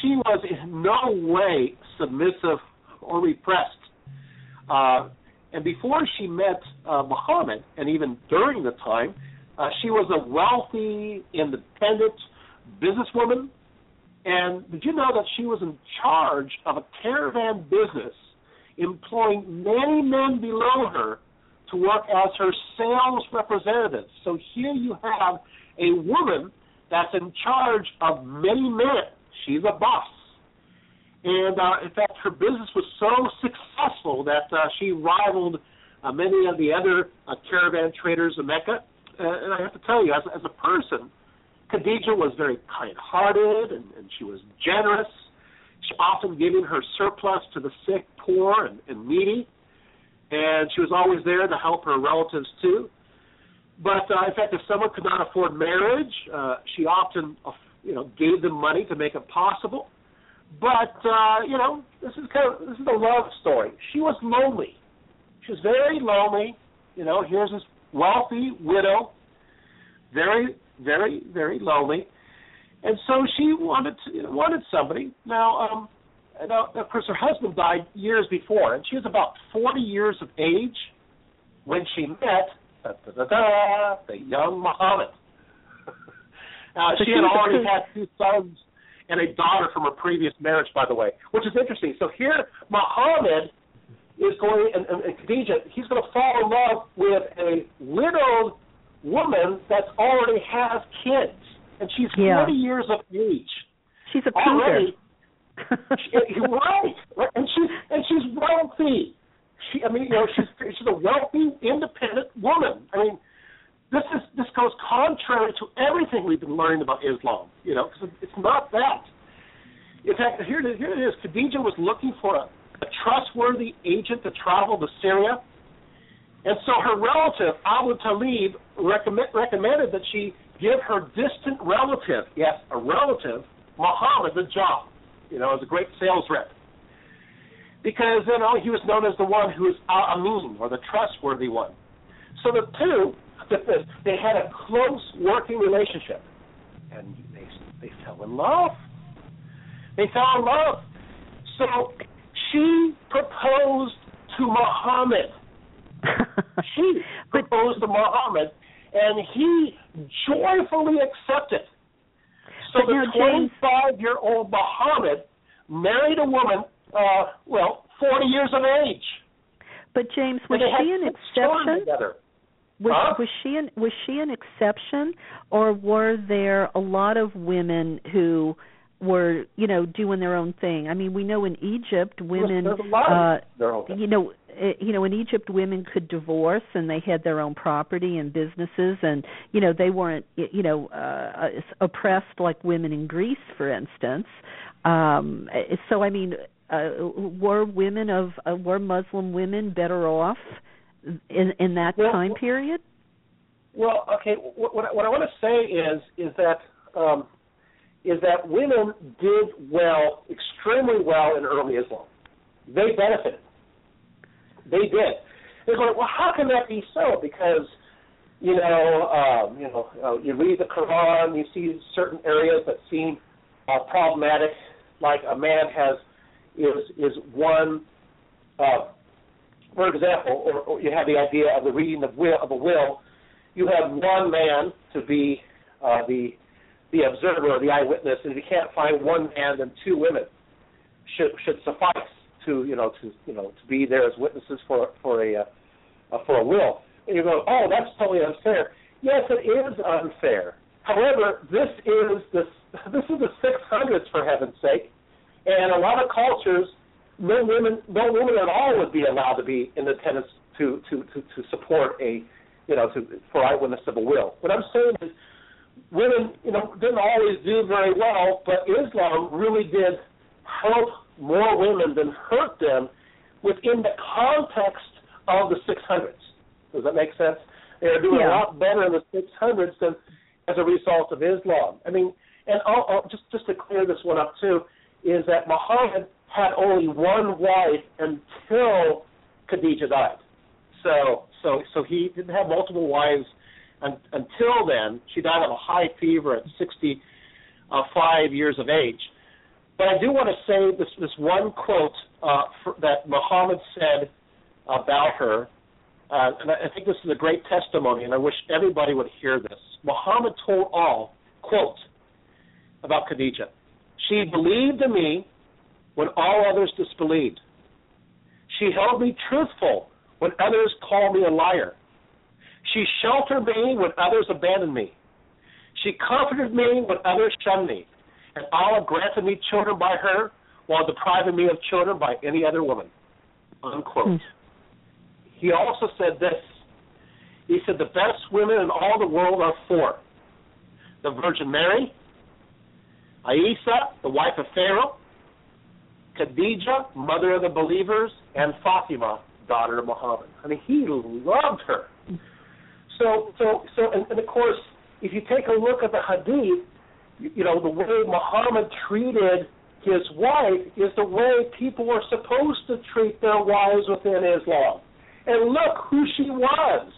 she was in no way submissive or repressed. Uh, and before she met uh, Muhammad, and even during the time, uh, she was a wealthy, independent businesswoman and did you know that she was in charge of a caravan business, employing many men below her to work as her sales representatives? So here you have a woman that's in charge of many men. She's a boss. And uh, in fact, her business was so successful that uh, she rivaled uh, many of the other uh, caravan traders in Mecca. Uh, and I have to tell you, as, as a person, Khadijah was very kind-hearted and, and she was generous. She often giving her surplus to the sick, poor, and, and needy, and she was always there to help her relatives too. But uh, in fact, if someone could not afford marriage, uh, she often, uh, you know, gave them money to make it possible. But uh, you know, this is kind of this is a love story. She was lonely. She was very lonely. You know, here's this wealthy widow, very, very, very lonely, and so she wanted to, you know, wanted somebody. Now, um, and, uh, of course, her husband died years before, and she was about 40 years of age when she met da, da, da, the young Muhammad. uh, she, had already had two sons and a daughter from her previous marriage, by the way, which is interesting. So here, Muhammad is going, and, and, and Khadijah, he's going to fall in love with a widowed woman that already has kids, and she's Yeah. 40 years of age She's a already. She- right, right, and she's and she's wealthy. She, I mean, you know, she's she's a wealthy, independent woman. I mean, this is this goes contrary to everything we've been learning about Islam. You know, because it's not that. In fact, here it is. Here it is. Khadijah was looking for a, a trustworthy agent to travel to Syria, and so her relative Abu Talib recommend, recommended that she give her distant relative, yes, a relative, Muhammad, the job you know, as a great sales rep. Because, you know, he was known as the one who is Amin, or the trustworthy one. So the two, they had a close working relationship. And they, they fell in love. They fell in love. So she proposed to Muhammad. She proposed to Muhammad, and he joyfully accepted. So But the 25 year old Muhammad married a woman, uh, well, 40 years of age. but James, was and they had she an exception? Was, Huh? was she an was she an exception, or were there a lot of women who were you know doing their own thing? I mean, we know in Egypt women, a lot uh, of their own thing. you know, you know, in Egypt women could divorce and they had their own property and businesses, and you know they weren't you know uh, oppressed like women in Greece, for instance. Um, eh, so I mean, uh, were women of uh, were Muslim women better off in in that Well, time period? Well, okay. What, what, I- what I want to say is is that um, is that women did well, extremely well in early Islam. They benefited. They did. They're going, well, how can that be so? Because you know, um, you know, uh, you read the Quran, you see certain areas that seem uh, problematic, like a man has is is one. Uh, for example, or, or you have the idea of the reading of will of a will. You have one man to be uh, the the observer or the eyewitness, and if you can't find one man, then two women should should suffice to you know to you know to be there as witnesses for for a uh, uh, for a will. And you go, oh, that's totally unfair. Yes, it is unfair. However, this is the this is the 600s for heaven's sake, and a lot of cultures, no women, no women at all would be allowed to be in attendance to to to, to support a, you know, to for eyewitness of a will. What I'm saying is, women, you know, didn't always do very well, but Islam really did help more women than hurt them within the context of the 600s. Does that make sense? They're doing Yeah. a lot better in the 600s than as a result of Islam. I mean, and I'll, I'll, just just to clear this one up too, is that Muhammad had only one wife until Khadijah died. So so so he didn't have multiple wives un, until then. She died of a high fever at 65 years of age. But I do want to say this this one quote uh, for, that Muhammad said about her, uh, and I think this is a great testimony, and I wish everybody would hear this. Muhammad told all, quote, about Khadijah. She believed in me when all others disbelieved. She held me truthful when others called me a liar. She sheltered me when others abandoned me. She comforted me when others shunned me. And Allah granted me children by her while depriving me of children by any other woman. Unquote. Hmm. He also said this. He said the best women in all the world are four. The Virgin Mary, Aisha, the wife of Pharaoh, Khadijah, mother of the believers, and Fatima, daughter of Muhammad. I mean, he loved her. So, so, so, and, and of course, if you take a look at the Hadith, you, know the way Muhammad treated his wife is the way people are supposed to treat their wives within Islam. and look who she was.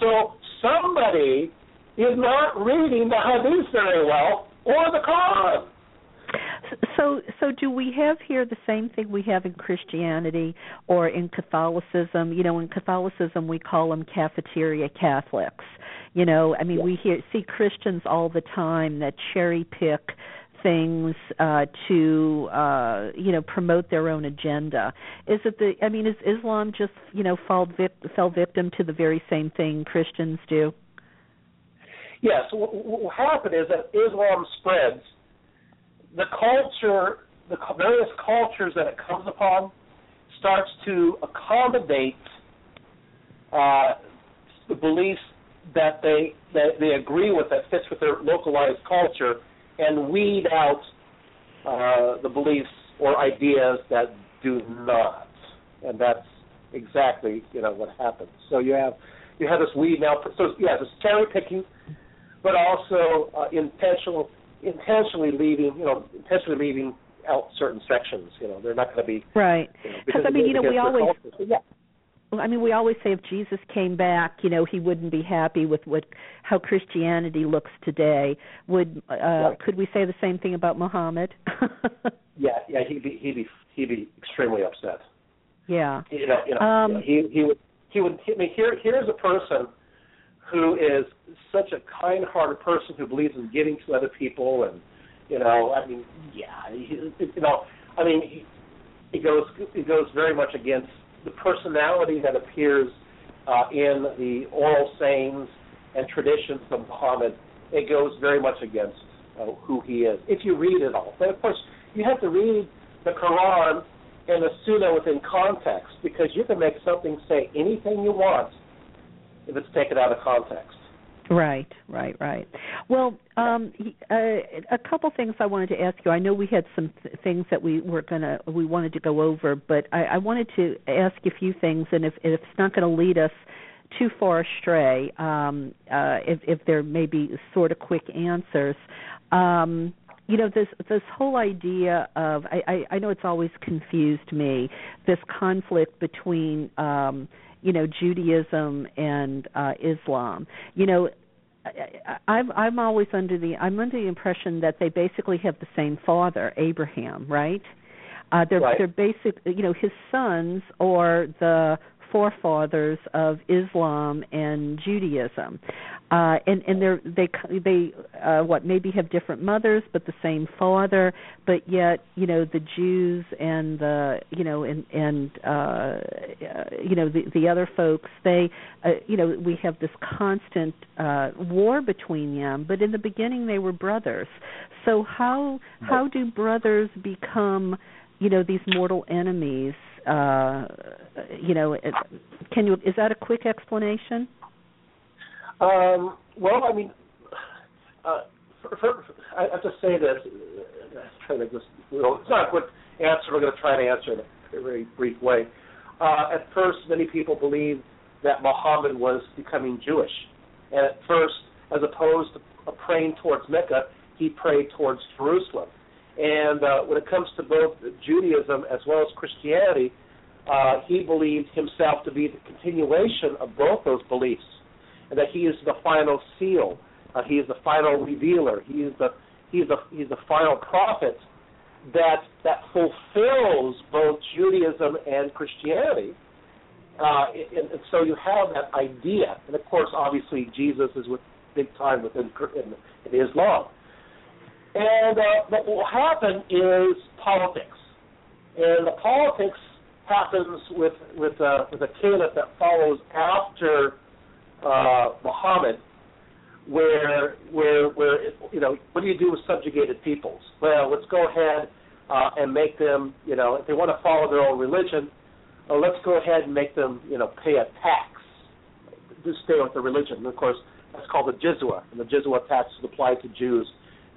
So somebody is not reading the Hadith very well or the Quran. So, so do we have here the same thing we have in Christianity or in Catholicism? You know, in Catholicism we call them cafeteria Catholics. You know, I mean, Yeah. we hear see Christians all the time that cherry pick things uh to uh you know promote their own agenda is it the i mean is islam just you know fall vic- fell victim to the very same thing christians do Yes, what, what happened is that Islam spreads. The culture, the various cultures that it comes upon, starts to accommodate uh, the beliefs that they that they agree with that fits with their localized culture, and weed out uh, the beliefs or ideas that do not. And that's exactly you know what happens. So you have you have this weed now. So yeah, this cherry picking but also uh, intentional, intentionally leaving, you know, intentionally leaving out certain sections. You know, they're not going to be. right You know, because i mean you know we always culture. Yeah. I mean, we always say if Jesus came back, you know, he wouldn't be happy with what how Christianity looks today. Would uh Right. could we say the same thing about Muhammad? Yeah, yeah, he'd be he'd be he'd be extremely upset. yeah. You know, you know, Um, you know, he he would he would. I mean, here here's a person who is such a kind-hearted person who believes in giving to other people, and you know, I mean, yeah, he, you know, I mean, he, it goes it goes very much against the personality that appears uh, in the oral sayings and traditions of Muhammad. It goes very much against uh, who he is if you read it all. But of course, you have to read the Quran and the Sunnah within context because you can make something say anything you want if it's taken out of context. Right, right, right. Well, um, uh, a couple things I wanted to ask you. I know we had some th- things that we were gonna we wanted to go over, but I, I wanted to ask a few things, and if, if it's not going to lead us too far astray, um, uh, if, if there may be sort of quick answers. Um, you know this this whole idea of I, I, I know it's always confused me this conflict between um, you know Judaism and uh, Islam. You know, I, I- I'm I'm always under the I'm under the impression that they basically have the same father, Abraham, right? Uh, they're Right. they're basic, you know, his sons or the forefathers of Islam and Judaism, uh, and and they're they they uh, what maybe have different mothers but the same father, but yet you know the Jews and the you know and and uh, uh, you know the the other folks they uh, you know we have this constant uh, war between them, but in the beginning they were brothers. So how how do brothers become you know these mortal enemies? Uh, you know, it- can you is that a quick explanation? Um, well, I mean, uh, for, for, I have to say this. it's not a quick answer. We're going to try to answer in a very brief way. Uh, at first, many people believed that Muhammad was becoming Jewish, and at first, as opposed to praying towards Mecca, he prayed towards Jerusalem. And uh, when it comes to both Judaism as well as Christianity, uh, he believed himself to be the continuation of both those beliefs and that he is the final seal. Uh, he is the final revealer. He is the he's the he's the final prophet that that fulfills both Judaism and Christianity. Uh, and, and so you have that idea, and of course, obviously, Jesus is with big time within in, in Islam. And uh, what will happen is politics, and the politics happens with with uh, with a caliph that follows after uh, Muhammad, where where where you know what do you do with subjugated peoples? Well, let's go ahead uh, and make them you know if they want to follow their own religion, uh, let's go ahead and make them you know pay a tax to stay with the religion. And of course, that's called the jizya, and the jizya tax is applied to Jews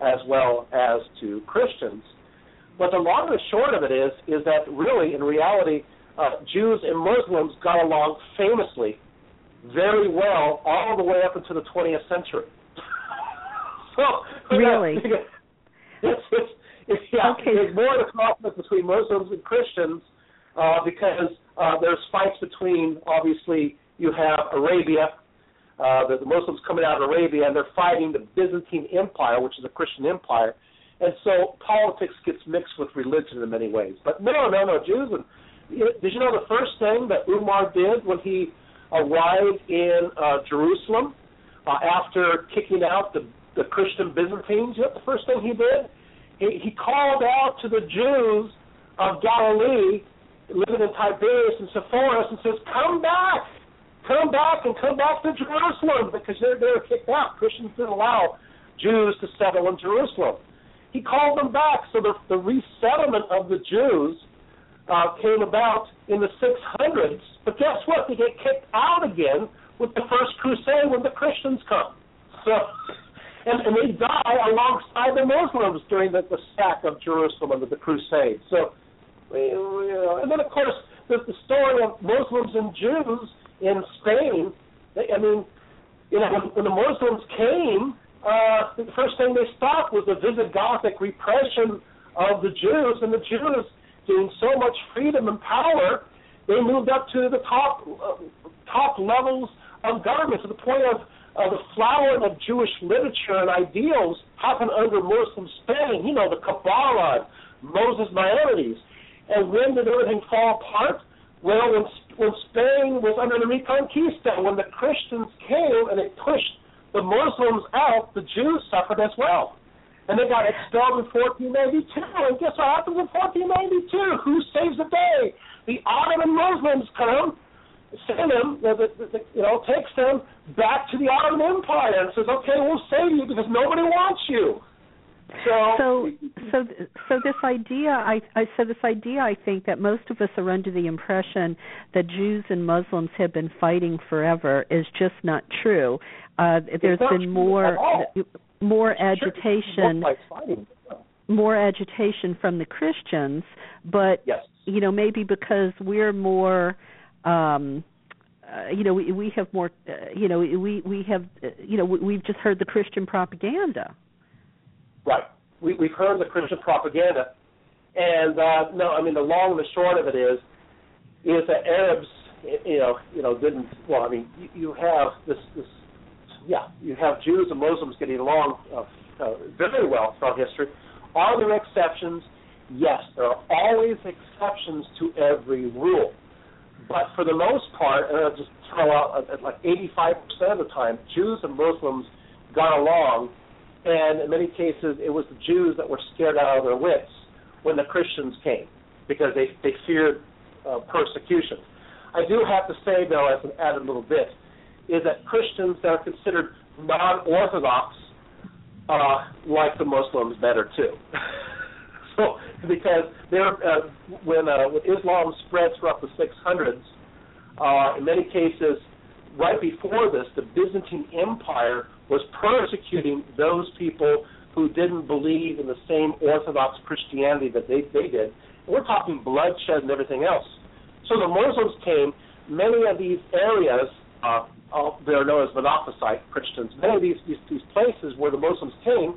as well as to Christians. But the long and short of it is is that really in reality, uh, Jews and Muslims got along famously very well all the way up into the 20th century. so Really? it's, it's, it's, yeah, Okay. there's more of a conflict between Muslims and Christians uh, because uh, there's fights between obviously you have Arabia, uh, the, Muslims coming out of Arabia, and they're fighting the Byzantine Empire, which is a Christian empire, and so politics gets mixed with religion in many ways. But no, no, no, Jews. And did you know the first thing that Umar did when he arrived in uh, Jerusalem uh, after kicking out the, the Christian Byzantines? You know the first thing he did? He, he called out to the Jews of Galilee living in Tiberias and Sepphoris and says, "Come back, come back, and come back to Jerusalem because they're they're kicked out. Christians didn't allow Jews to settle in Jerusalem." He called them back, so the, the resettlement of the Jews uh, came about in the 600s. But guess what? They get kicked out again with the First Crusade when the Christians come. So, and, and they die alongside the Muslims during the, the sack of Jerusalem under the Crusade. So, you know, and then of course there's the story of Muslims and Jews in Spain. They, I mean, you know, when, when the Muslims came, uh, the first thing they stopped was the Visigothic repression of the Jews, and the Jews gained so much freedom and power, they moved up to the top uh, top levels of government to the point of uh, the flowering of Jewish literature and ideals happened under Muslim Spain. You know, the Kabbalah, Moses Maimonides. And when did everything fall apart? Well, when, when Spain was under the Reconquista, when the Christians came and they pushed the Muslims out, the Jews suffered as well. And they got expelled in 1492. And guess what happens in 1492? Who saves the day? The Ottoman Muslims come, send them, the, the, the, you know, takes them back to the Ottoman Empire and says, okay, we'll save you because nobody wants you. So, so, so, so this idea, I, I so this idea, I think that most of us are under the impression that Jews and Muslims have been fighting forever is just not true. Uh, there's been more more agitation, more agitation from the Christians, but yes. you know maybe because we're more. Um, uh, you know, we, we have more. Uh, you know, we we have. Uh, you know, we, we've just heard the Christian propaganda. Right. We, we've heard the Christian propaganda, and uh, no, I mean the long and the short of it is, is that Arabs, you know, you know, didn't. Well, I mean, you, you have this, this, yeah, you have Jews and Muslims getting along uh, uh, very well throughout history. Are there exceptions? Yes, there are always exceptions to every rule. But for the most part, and I'll just throw out uh, like 85% of the time, Jews and Muslims got along and in many cases it was the Jews that were scared out of their wits when the Christians came because they they feared uh, persecution. I do have to say though, as an added little bit, is that Christians that are considered non-orthodox uh, like the Muslims better too. so because they're uh, when uh, when Islam spread throughout the 600s, uh, in many cases, right before this, the Byzantine Empire was persecuting those people who didn't believe in the same Orthodox Christianity that they, they did. We're talking bloodshed and everything else. So the Muslims came, many of these areas, uh, uh, they're known as Monophysite Christians, many of these, these, these places where the Muslims came,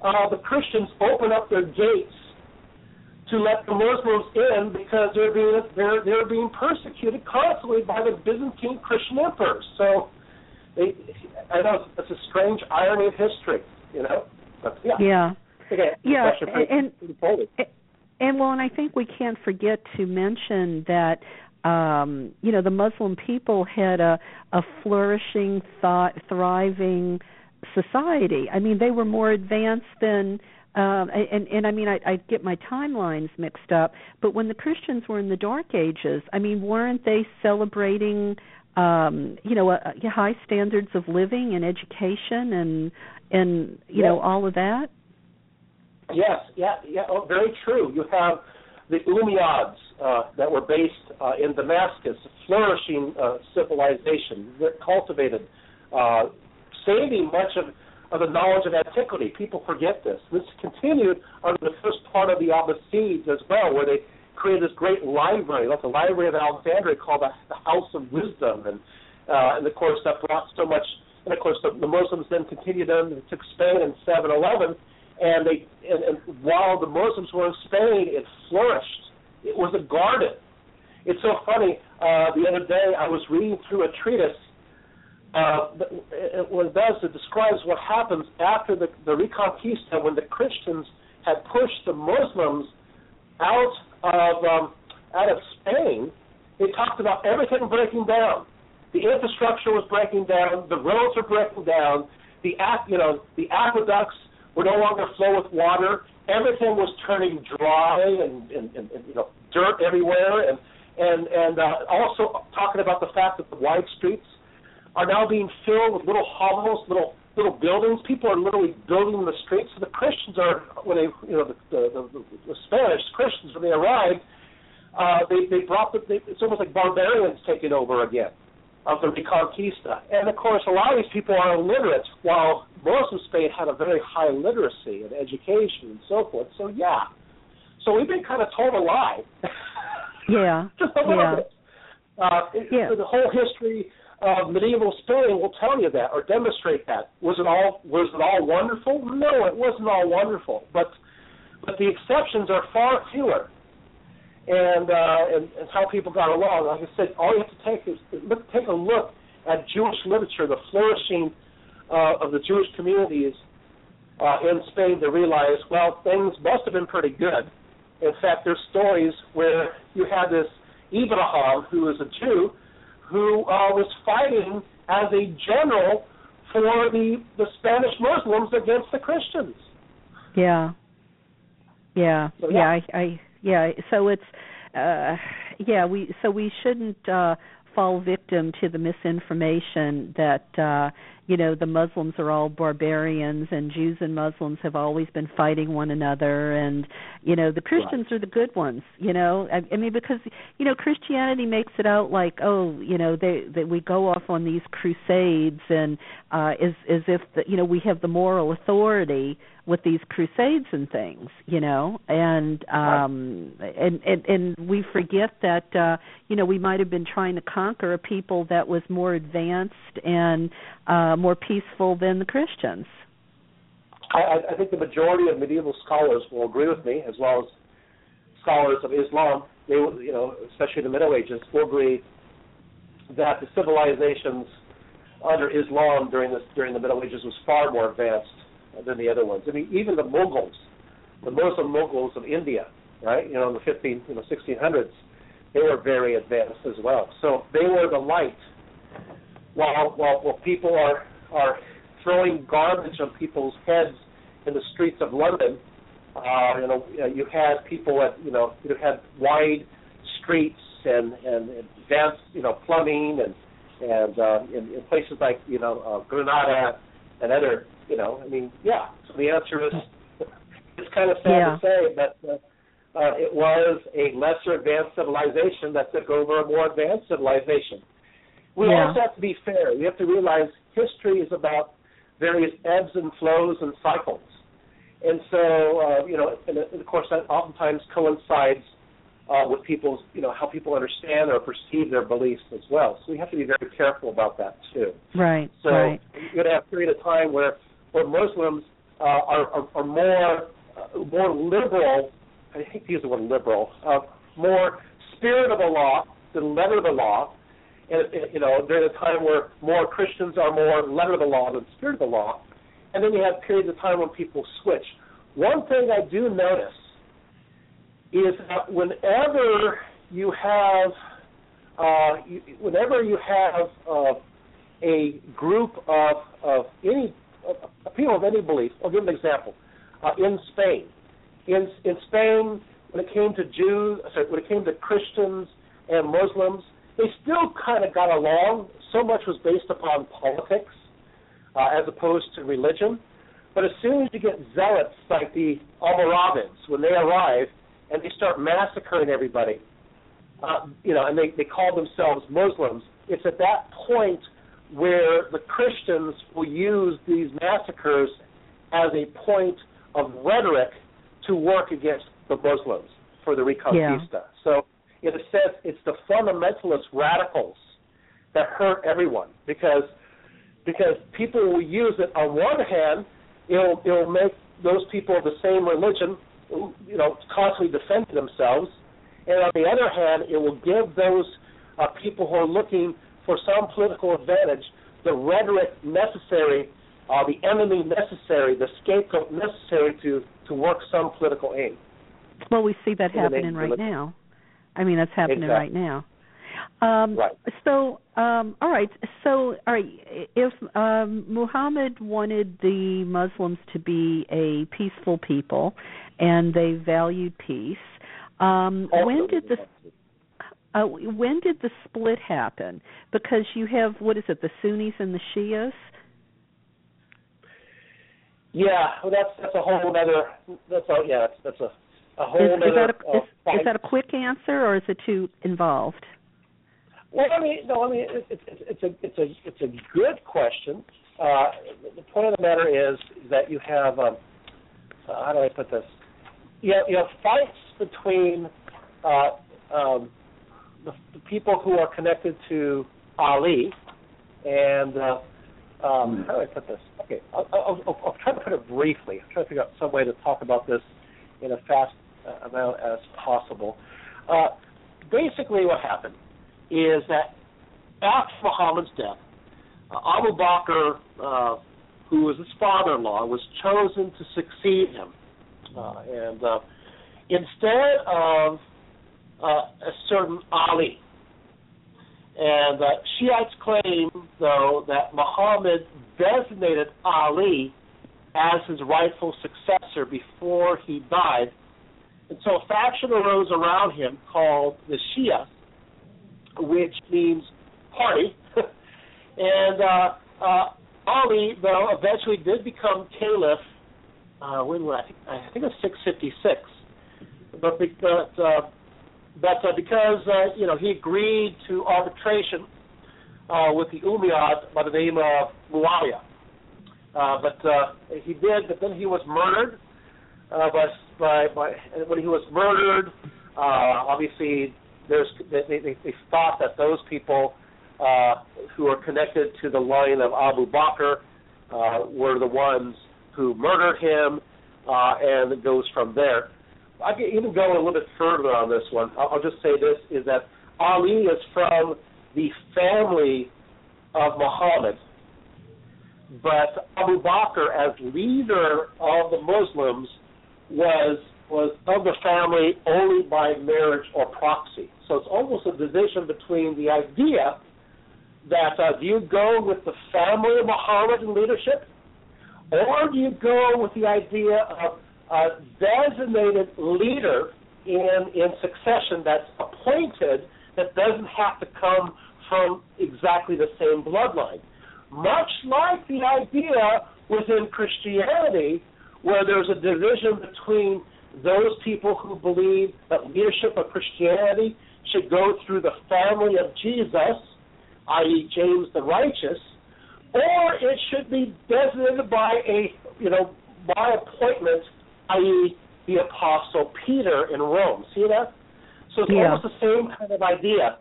uh, the Christians opened up their gates to let the Muslims in because they're being they're they're being persecuted constantly by the Byzantine Christian emperors. So they, I know it's a strange irony of history, you know. But yeah. Yeah. Okay, yeah, and, and and well, and I think we can't forget to mention that um, you know the Muslim people had a a flourishing, thought, thriving society. I mean, they were more advanced than. Um, and and I mean I, I get my timelines mixed up, but when the Christians were in the Dark Ages, I mean weren't they celebrating um you know uh, high standards of living and education and and you yes. know all of that yes yeah yeah oh, very true you have the Umayyads uh, that were based uh, in Damascus, flourishing uh, civilization, cultivated, uh, saving much of, of the knowledge of antiquity. People forget this. This continued under the first part of the Abbasids as well, where they created this great library, like the Library of Alexandria, called the, the House of Wisdom, and uh, and of course that brought so much. And of course the, the Muslims then continued on and took Spain in 711, and they and, and while the Muslims were in Spain, it flourished. It was a garden. it's so funny. Uh, the other day, I was reading through a treatise. Uh, what it does, it describes what happens after the, the Reconquista when the Christians had pushed the Muslims out of um, out of Spain. It talked about everything breaking down. The infrastructure was breaking down. The roads were breaking down. The you know the aqueducts were no longer flow with water. Everything was turning dry and, and, and, and you know dirt everywhere, and and and uh, also talking about the fact that the wide streets are now being filled with little hovels, little little buildings. People are literally building the streets. So the Christians are when they you know the the, the, the Spanish Christians when they arrived, uh, they they brought the they, it's almost like barbarians taking over again of the Reconquista. And of course, a lot of these people are illiterate, while most of Spain had a very high literacy and education and so forth. So yeah, so we've been kind of told a lie. Yeah. Just a little yeah. bit. Uh, yeah. The whole history of medieval Spain will tell you that or demonstrate that. Was it all was it all wonderful? No, it wasn't all wonderful. But but the exceptions are far fewer and, uh, and and how people got along. Like I said, all you have to take is look, take a look at Jewish literature, the flourishing uh, of the Jewish communities uh, in Spain to realize, well, things must have been pretty good. In fact, there's stories where you had this Ibrahim, who is a Jew, who uh, was fighting as a general for the the Spanish Muslims against the Christians. Yeah. Yeah. So, yeah. yeah. I, I yeah. So it's uh yeah, we so we shouldn't uh fall victim to the misinformation that uh you know the Muslims are all barbarians and Jews and Muslims have always been fighting one another and you know the Christians are the good ones you know? I, I mean because you know Christianity makes it out like oh you know they that we go off on these crusades and uh as as if the, you know we have the moral authority with these crusades and things you know? And um and and and we forget that uh you know we might have been trying to conquer a people that was more advanced and uh more peaceful than the Christians I, I think the majority of medieval scholars will agree with me, as well as scholars of Islam. They, you know, especially the Middle Ages, will agree that the civilizations under Islam during this during the Middle Ages was far more advanced than the other ones. I mean, even the Mughals, the Muslim Mughals of India, right? You know, in the 15, you know, 1600s, they were very advanced as well. So they were the light, while while, while people are are throwing garbage on people's heads in the streets of London. Uh, you know, uh, you had people at you know you had wide streets and and advanced you know plumbing and and uh, in, in places like you know uh, Granada and other you know I mean yeah. So the answer is it's kind of sad Yeah. to say, but uh, uh, it was a lesser advanced civilization that took over a more advanced civilization. We Yeah. also have to be fair. We have to realize history is about various ebbs and flows and cycles. And so, uh, you know, and, and of course, that oftentimes coincides uh, with people's, you know, how people understand or perceive their beliefs as well. So we have to be very careful about that too. right So right you're going to have a period of time where where Muslims uh, are, are are more uh, more liberal. I hate to use the word liberal. Uh, more spirit of the law than letter of the law. You know, during a time where more Christians are more letter of the law than spirit of the law. And then you have periods of time when people switch. One thing I do notice is that whenever you have, uh, you, whenever you have uh, a group of of any of people of any belief. I'll give an example. Uh, in Spain, in in Spain, when it came to Jews, sorry, when it came to Christians and Muslims, they still kind of got along. So much was based upon politics uh, as opposed to religion. But as soon as you get zealots like the Almoravids, when they arrive and they start massacring everybody, uh, you know, and they, they call themselves Muslims, it's at that point where the Christians will use these massacres as a point of rhetoric to work against the Muslims for the Reconquista. So, in a sense, it's the fundamentalist radicals that hurt everyone because because people will use it. On one hand, it'll it'll make those people of the same religion, you know, constantly defend themselves, and on the other hand, it will give those uh, people who are looking for some political advantage the rhetoric necessary, uh, the enemy necessary, the scapegoat necessary to to work some political aim. Well, we see that happening right now. I mean, that's happening Exactly. right now. Um, Right. So, um, all right. So, all right. If um, Muhammad wanted the Muslims to be a peaceful people, and they valued peace, um, when did the uh, when did the split happen? Because you have what is it, the Sunnis and the Shias? Yeah, well, that's that's a whole other. That's a yeah, that's, that's a a whole Is, is that a, uh, is, is that a quick answer, or is it too involved? Well, I mean, no, I mean, it, it, it's a it's a it's a good question. Uh, the point of the matter is that you have um, uh, how do I put this? You have, you have fights between uh, um, the, the people who are connected to Ali and uh, um, how do I put this? Okay, I'll, I'll, I'll, I'll try to put it briefly. I'm trying to figure out some way to talk about this in a fast uh, amount as possible. Uh, basically, what happened is that after Muhammad's death, uh, Abu Bakr, uh, who was his father-in-law, was chosen to succeed him, uh, and uh, instead of uh, a certain Ali. And Shiites claim, though, that Muhammad designated Ali as his rightful successor before he died. And so a faction arose around him called the Shia, which means party. and uh, uh, Ali, though, eventually did become caliph. Uh, when was I think I think it was 656. But but uh, but uh, because uh, you know he agreed to arbitration uh, with the Umayyad by the name of Muawiyah. Uh, but uh, he did, but then he was murdered. Uh, by, by, by when he was murdered, uh, obviously there's they, they, they thought that those people uh, who are connected to the line of Abu Bakr uh, were the ones who murdered him, uh, and it goes from there. I can even go a little bit further on this one. I'll, I'll just say this: is that Ali is from the family of Muhammad, but Abu Bakr, as leader of the Muslims, was was of the family only by marriage or proxy. So it's almost a division between the idea that uh, do you go with the family of Muhammad in leadership, or do you go with the idea of a designated leader in in succession that's appointed that doesn't have to come from exactly the same bloodline. Much like the idea within Christianity, where there's a division between those people who believe that leadership of Christianity should go through the family of Jesus, i.e., James the Righteous, or it should be designated by a you know by appointment, i.e., the Apostle Peter in Rome. See that? So it's Yeah. almost the same kind of idea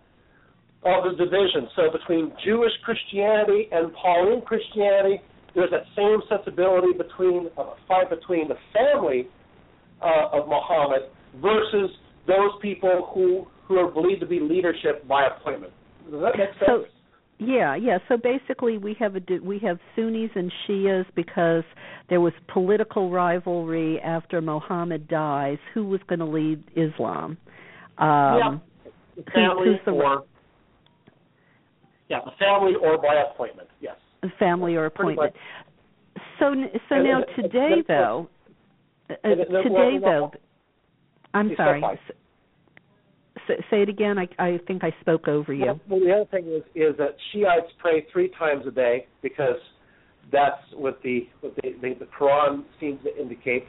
of the division. So between Jewish Christianity and Pauline Christianity, there's that same sensibility between a fight between the family uh, of Muhammad versus those people who who are believed to be leadership by appointment. Does that make sense? So, yeah, yeah. So basically, we have a we have Sunnis and Shias because there was political rivalry after Muhammad dies. Who was going to lead Islam? Um, The family the- or yeah, the family or by appointment. Yes. Family or appointment. So so now today though, uh, today though, I'm sorry. say it again. I I think I spoke over you. Well, well, the other thing is is that Shiites pray three times a day because that's what the what the, the, the Quran seems to indicate.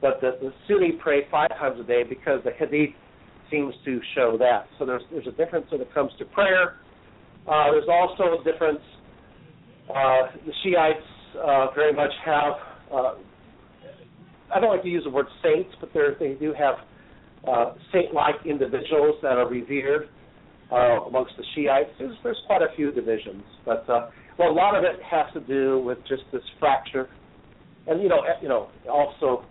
But the, the Sunni pray five times a day because the Hadith seems to show that. So there's there's a difference when it comes to prayer. Uh, there's also a difference. Uh, the Shiites uh, very much have. Uh, I don't like to use the word saints, but they they do have uh, saint-like individuals that are revered uh, amongst the Shiites. There's, there's quite a few divisions, but uh, well, a lot of it has to do with just this fracture, and you know, you know, also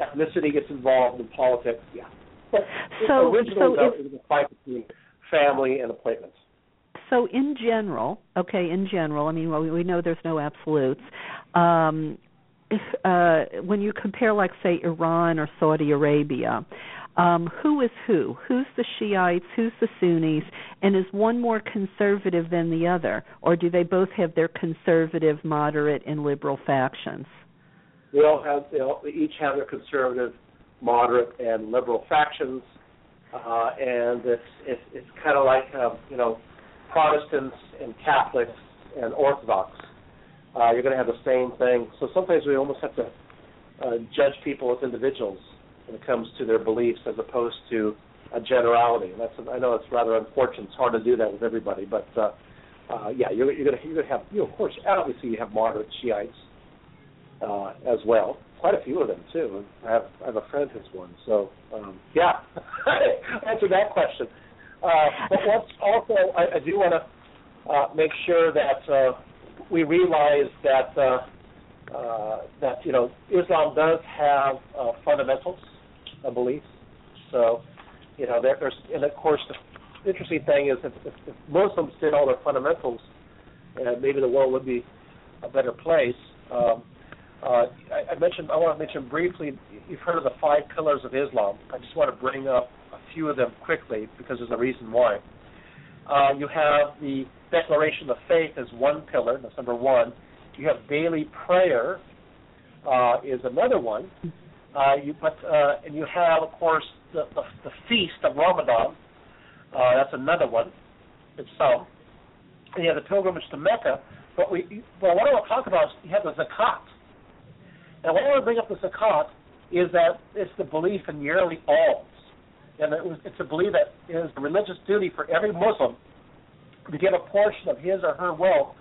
ethnicity gets involved in politics. Yeah. but So- originally so though, if- it was a fight between family and appointments. So in general, okay, in general, I mean, well, we know there's no absolutes. Um, if uh, when you compare, like, say, Iran or Saudi Arabia, um, who is who? Who's the Shiites? Who's the Sunnis? And is one more conservative than the other, or do they both have their conservative, moderate, and liberal factions? They all have they, all, they each have their conservative, moderate, and liberal factions, uh, and it's it's, it's kind of like um, you know Protestants and Catholics and Orthodox. Uh, you're going to have the same thing. So sometimes we almost have to uh, judge people as individuals when it comes to their beliefs, as opposed to a generality. And that's I know it's rather unfortunate. It's hard to do that with everybody, but uh, uh, yeah, you're, you're going to you're going to have you know, of course obviously you have moderate Shiites uh, as well. Quite a few of them too. I have I have a friend who's one. So um, yeah, answer that question. Uh, but let's also I, I do want to uh, make sure that uh, we realize that uh, uh, that you know Islam does have uh, fundamentals of beliefs. So you know there, there's and of course the interesting thing is if, if, if Muslims did all their fundamentals, uh, maybe the world would be a better place. Um, uh, I, I mentioned I want to mention briefly. You've heard of the five pillars of Islam. I just want to bring up a few of them quickly because there's a reason why. Uh, you have the declaration of faith as one pillar. That's number one. You have daily prayer uh, is another one. Uh, you but uh, and you have of course the, the, the feast of Ramadan. Uh, that's another one itself. And you have the pilgrimage to Mecca. But we, but what I want to talk about is you have the zakat. And what I want to bring up the zakat is that it's the belief in yearly alms, and it was, it's a belief that it is a religious duty for every Muslim to give a portion of his or her wealth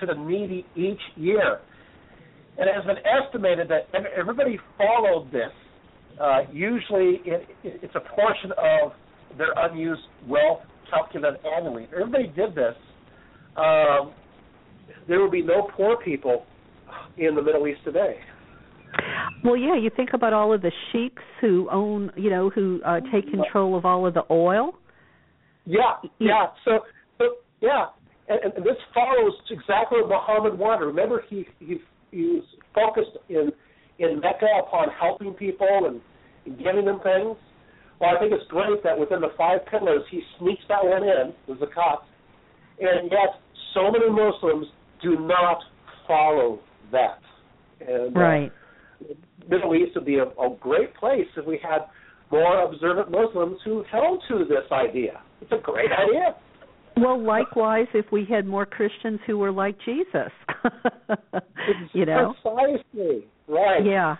to the needy each year. And it has been estimated that everybody followed this. Uh, usually, it, it, it's a portion of their unused wealth calculated annually. Everybody did this, um, there would be no poor people in the Middle East today. Well, yeah, you think about all of the sheiks who own, you know, who uh, take control of all of the oil. Yeah, yeah. So, so yeah, and, and this follows exactly what Muhammad wanted. Remember, he he he was focused in in Mecca upon helping people and, and giving them things. Well, I think it's great that within the five pillars he sneaks that one in, the zakat, and yet so many Muslims do not follow that. And, uh, Right. Middle East would be a, a great place if we had more observant Muslims who held to this idea. It's a great idea. Well, likewise, if we had more Christians who were like Jesus, you know. Precisely. Right. Yeah.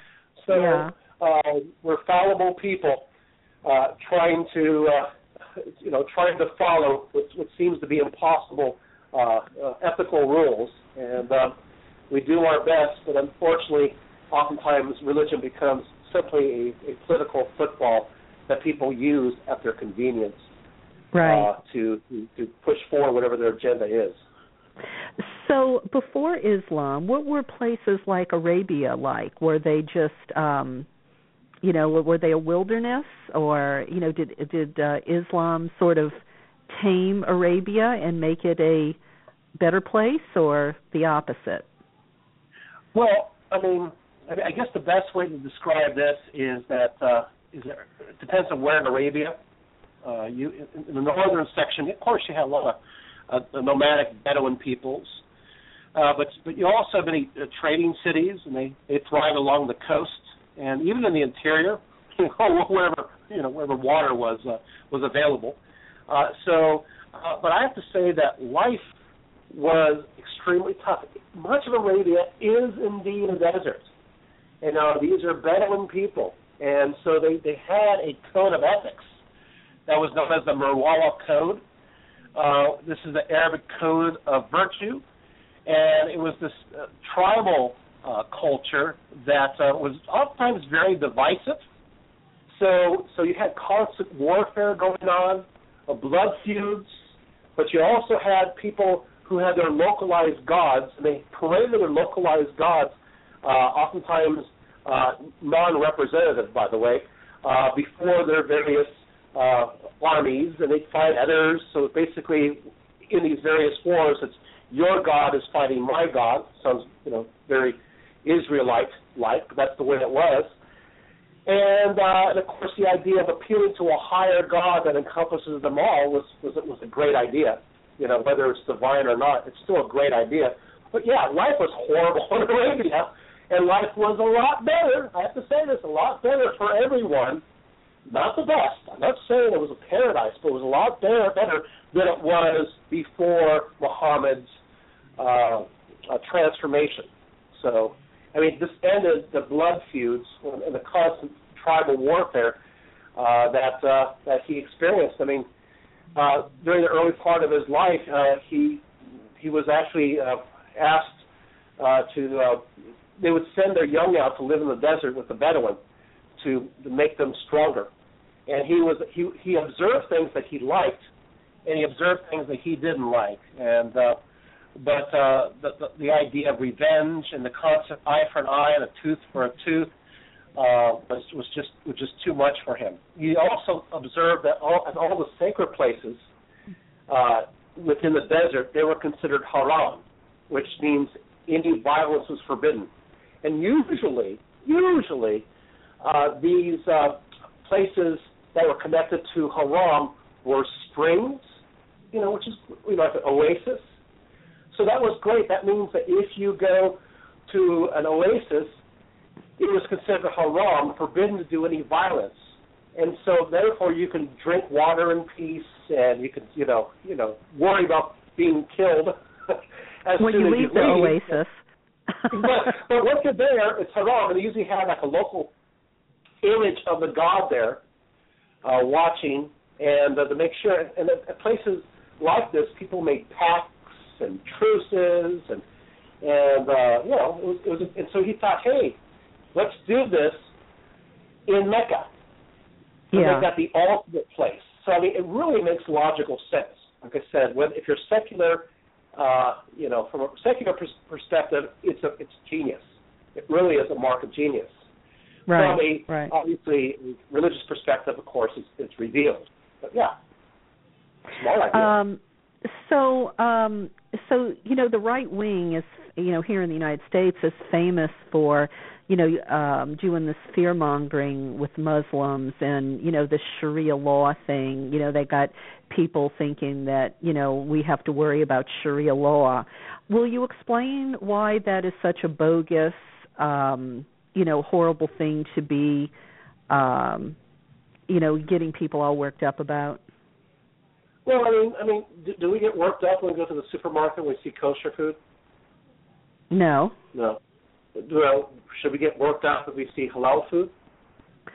So yeah. uh, we're fallible people uh, trying to, uh, you know, trying to follow what, what seems to be impossible uh, uh, ethical rules, and uh, we do our best. But unfortunately, oftentimes religion becomes simply a, a political football that people use at their convenience Right. uh, to, to to push forward whatever their agenda is. So before Islam, what were places like Arabia like? Were they just um you know, were they a wilderness or, you know, did did uh, Islam sort of tame Arabia and make it a better place or the opposite? Well, I mean, I guess the best way to describe this is that uh, is it depends on where in Arabia. Uh, you in, in the northern section, of course, you have a lot of uh, nomadic Bedouin peoples, uh, but but you also have many uh, trading cities, and they they thrive along the coast, and even in the interior, you know, wherever you know wherever water was uh, was available. Uh, so, uh, but I have to say that life was extremely tough. Much of Arabia is indeed a desert. Know, these are Bedouin people, and so they they had a code of ethics that was known as the Merwala Code. Uh, this is the Arabic code of virtue, and it was this uh, tribal uh, culture that uh, was oftentimes very divisive. So, so you had constant warfare going on, uh, blood feuds, but you also had people who had their localized gods, and they paraded their localized gods, uh, oftentimes uh, non-representative, by the way, uh, before their various uh, armies, and they fight others. So basically, in these various wars, it's your God is fighting my God. Sounds you know very Israelite like. That's the way it was. And, uh, and of course, the idea of appealing to a higher God that encompasses them all was was was a great idea. You know, whether it's divine or not, it's still a great idea. But yeah, life was horrible in Arabia, and life was a lot better. I have to say this, a lot better for everyone. Not the best. I'm not saying it was a paradise, but it was a lot better, better than it was before Muhammad's uh, uh, transformation. So I mean, this ended the blood feuds and the constant tribal warfare uh, that uh, that he experienced. I mean, uh, during the early part of his life, uh, he he was actually uh, asked uh, to. Uh, they would send their young out to live in the desert with the Bedouin to, to make them stronger. And he was he he observed things that he liked, and he observed things that he didn't like, and uh, but uh, the, the, the idea of revenge and the concept eye for an eye and a tooth for a tooth uh, was was just was just too much for him. He also observed that all in all the sacred places uh, within the desert they were considered haram, which means any violence was forbidden. And usually, usually, uh, these uh, places that were connected to haram were springs, you know, which is you know like an oasis so that was great. That means that if you go to an oasis, it was considered haram, forbidden to do any violence. And so therefore you can drink water in peace and you can, you know, you know, worry about being killed as when soon you as leave you the leave. oasis. but, but once you're there, it's haram, and they usually have like a local image of the god there, uh, watching, and uh, to make sure. And at places like this, people made pacts and truces and and uh, you know it was, it was and so he thought, hey, let's do this in Mecca. So yeah. they got the ultimate place. So I mean, it really makes logical sense. Like I said, when if you're secular, uh, you know, from a secular pers- perspective, it's a it's genius. It really is a mark of genius. Right. From a right. obviously religious perspective, of course, it's, it's revealed. But yeah, smart idea. Um, so, um, so you know, the right wing is, you know, here in the United States is famous for, you know, um, doing this fear mongering with Muslims and you know the Sharia law thing. You know, they got people thinking that you know we have to worry about Sharia law. Will you explain why that is such a bogus, um, you know, horrible thing to be, um, you know, getting people all worked up about? Well, I mean, I mean, do, do we get worked up when we go to the supermarket and we see kosher food? No. No. Well, should we get worked up if we see halal food?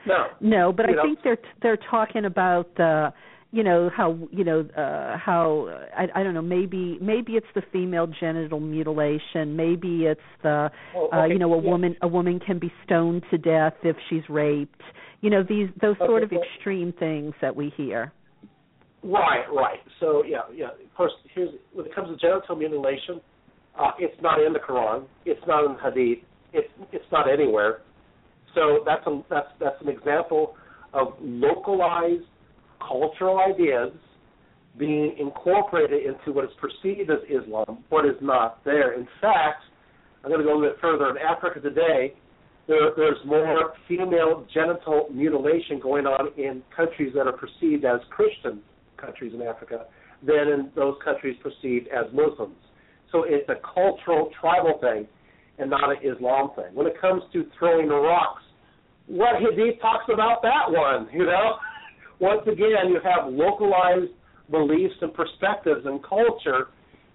No. No, but You I know? think they're they're talking about the you know how you know uh how I I don't know maybe maybe it's the female genital mutilation maybe it's the Oh, uh you know a yeah. woman a woman can be stoned to death if she's raped you know these those sort of extreme things that we hear Right, right. So yeah, yeah. Of course, here's when it comes to genital mutilation, uh, it's not in the Quran. It's not in Hadith. It's it's not anywhere. So that's a that's that's an example of localized cultural ideas being incorporated into what is perceived as Islam, what is not there. In fact, I'm going to go a little bit further. In Africa today, there, there's more female genital mutilation going on in countries that are perceived as Christian countries in Africa than in those countries perceived as Muslims. So it's a cultural, tribal thing and not an Islam thing. When it comes to throwing rocks, what Hadith talks about that one, you know? Once again, you have localized beliefs and perspectives and culture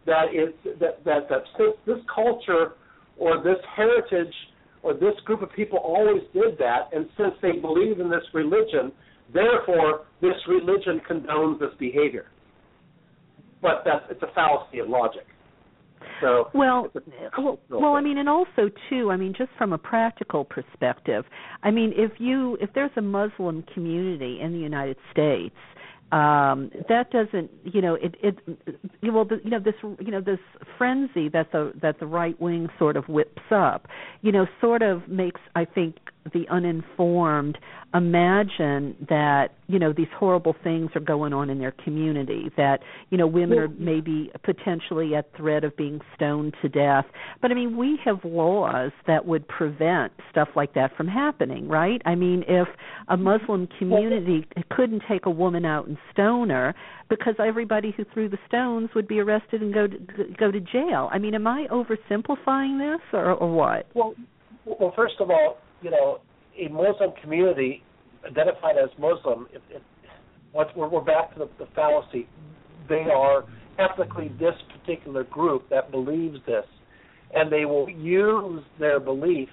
that is that that that since this culture or this heritage or this group of people always did that, and since they believe in this religion, therefore this religion condones this behavior. But that's it's a fallacy of logic. So Well, well, well, I mean, and also too, I mean, just from a practical perspective, I mean, if you if there's a Muslim community in the United States, um that doesn't you know it it well the, you know this you know this frenzy that the that the right wing sort of whips up you know sort of makes i think the uninformed imagine that you know these horrible things are going on in their community that you know women are maybe potentially at threat of being stoned to death. But i mean we have laws that would prevent stuff like that from happening right? I mean if a mm-hmm. muslim community couldn't take a woman out and stone her because everybody who threw the stones would be arrested and go to go to jail. I mean am i oversimplifying this or or what? Well well first of all you know a Muslim community identified as Muslim, if, if, once we're, we're back to the, the fallacy, they are ethnically this particular group that believes this, and they will use their belief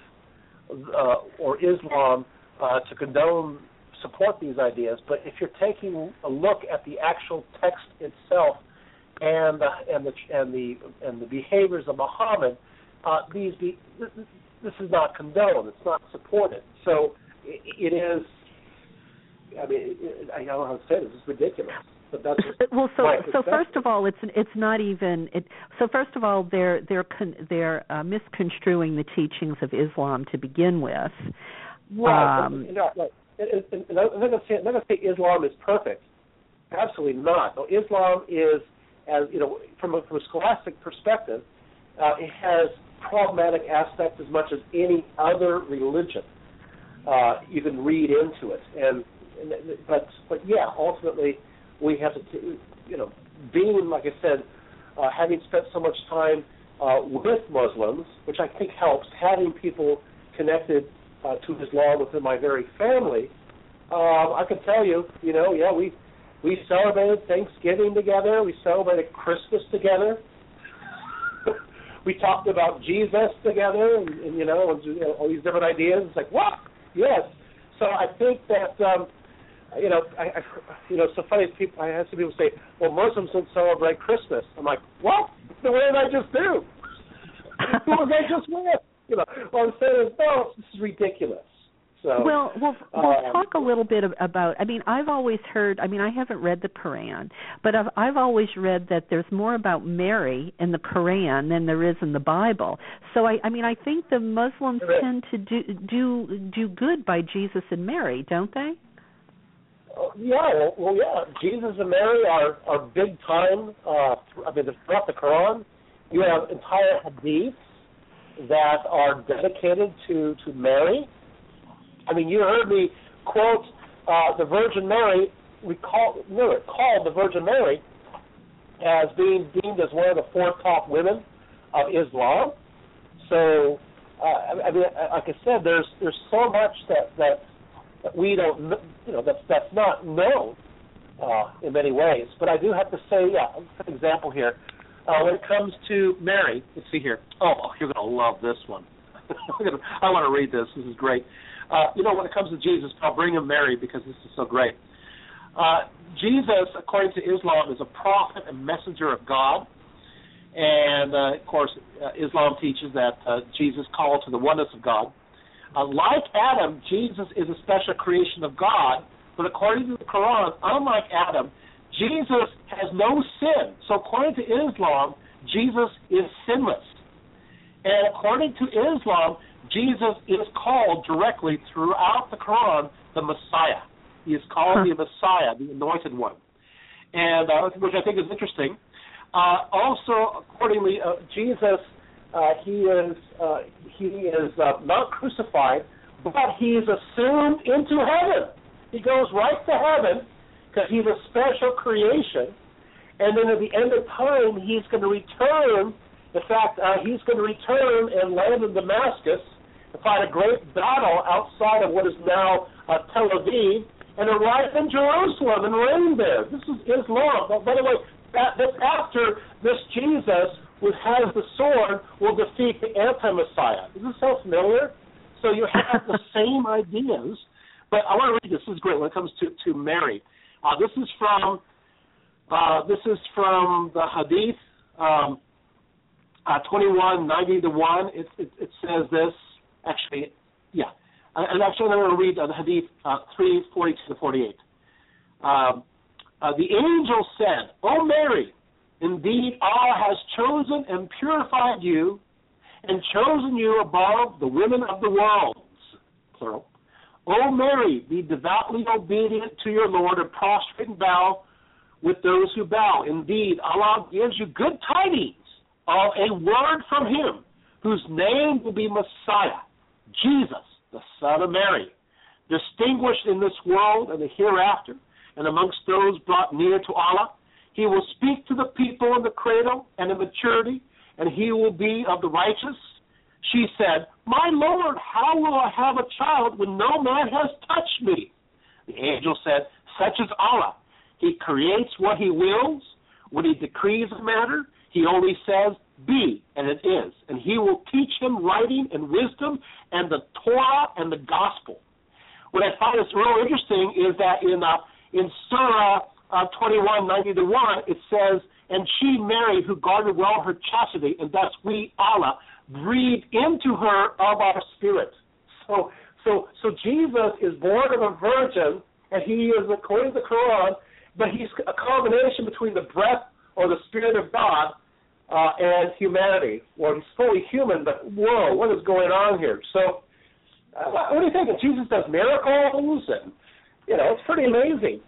uh, or Islam uh, to condone support these ideas. But if you're taking a look at the actual text itself and the and the and the and the behaviors of Muhammad, uh, these be, this is not condoned. It's not supported. So it is. I mean, I don't know how to say this. It's ridiculous. But that's well. So so first of all, it's it's not even. It, so first of all, they're they're con, they're uh, misconstruing the teachings of Islam to begin with. Right. Um, and, right. And, and, and I'm not going to say I'm not going to say Islam is perfect. Absolutely not. No, Islam is, as you know, from a, from a scholastic perspective, uh, it has problematic aspects as much as any other religion uh, you can read into it. And, and but but yeah, ultimately we have to you know being like I said, uh, having spent so much time uh, with Muslims, which I think helps, having people connected uh, to Islam within my very family. Um, I can tell you, you know, yeah, we we celebrated Thanksgiving together. We celebrated Christmas together. We talked about Jesus together, and, and you know, you know, all these different ideas. It's like, what? Yes. So I think that um, you know, I, I you know, so funny. People, I have some people say, "Well, Muslims don't celebrate Christmas." I'm like, "What? The way did I just do? Who was I just with?" You know, what I'm saying is, no, this is ridiculous. So, well, well, we'll um, talk a little bit about. I mean, I've always heard. I mean, I haven't read the Quran, but I've I've always read that there's more about Mary in the Quran than there is in the Bible. So I, I mean, I think the Muslims tend to do do do good by Jesus and Mary, don't they? Uh, yeah, well, well, yeah. Jesus and Mary are are big time. Uh, I mean, throughout the Quran, you have entire hadiths that are dedicated to to Mary I mean, you heard me quote uh, the Virgin Mary. We call no, called the Virgin Mary as being deemed as one of the four top women of Islam. So, uh, I mean, like I said, there's there's so much that that, that we don't, you know, that's that's not known uh, in many ways. But I do have to say, yeah, an example here. Uh, when it comes to Mary, let's see here. Oh, you're going to love this one. I want to read this. This is great. Uh, you know, when it comes to Jesus, I'll bring him Mary because this is so great. Uh, Jesus, according to Islam, is a prophet and messenger of God. And, uh, of course, uh, Islam teaches that uh, Jesus called to the oneness of God. Uh, like Adam, Jesus is a special creation of God, but according to the Quran, unlike Adam, Jesus has no sin. So according to Islam, Jesus is sinless. And according to Islam, Jesus is called directly throughout the Quran the Messiah. He is called huh. the Messiah, the Anointed One, and uh, which I think is interesting. Uh, also, accordingly, uh, Jesus uh, he is uh, he is uh, not crucified, but he is assumed into heaven. He goes right to heaven because he's a special creation, and then at the end of time, he's going to return. In fact, he's going to return and land in Damascus to fight a great battle outside of what is now uh, Tel Aviv and arrive in Jerusalem and reign there. This is Islam. But by the way, that, that's after this Jesus, who has the sword, will defeat the anti-Messiah. Is this so familiar? So you have the same ideas. But I want to read this. This is great when it comes to, to Mary. Uh, this is from uh, this is from the Hadith um, uh, 21, 90 to 1. It, it, it says this actually, yeah. And actually, I'm going to read uh, the Hadith uh, 3, 42 to 48. Um, uh, the angel said, O Mary, indeed Allah has chosen and purified you and chosen you above the women of the world. plural. O Mary, be devoutly obedient to your Lord and prostrate and bow with those who bow. Indeed, Allah gives you good tidings of a word from Him, whose name will be Messiah, Jesus, the Son of Mary, distinguished in this world and the hereafter, and amongst those brought near to Allah. He will speak to the people in the cradle and in maturity, and he will be of the righteous. She said, My Lord, how will I have a child when no man has touched me? The angel said, Such is Allah. He creates what he wills. When he decrees a matter, he only says, Be, and it is. And he will teach him writing and wisdom and the Torah and the gospel. What I find is real interesting is that in uh, in Surah uh, 21, 90 to 1, it says, And she, Mary, who guarded well her chastity, and thus we, Allah, breathed into her of our spirit. So, so, so Jesus is born of a virgin, and he is, according to the Quran, but he's a combination between the breath or the spirit of God uh, and humanity. Well, he's fully human, but whoa, what is going on here? So, uh, what do you think? Jesus does miracles, and you know, it's pretty amazing.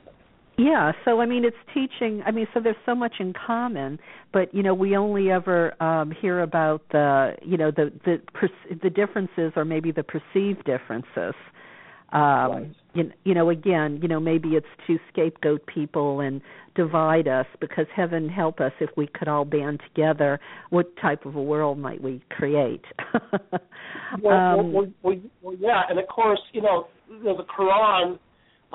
Yeah, so I mean it's teaching I mean so there's so much in common, but you know we only ever um hear about the you know the the the differences or maybe the perceived differences. Um right. you, you know again, you know maybe it's to scapegoat people and divide us because heaven help us if we could all band together, what type of a world might we create? well, um, well, well, well, yeah, and of course, you know, the Quran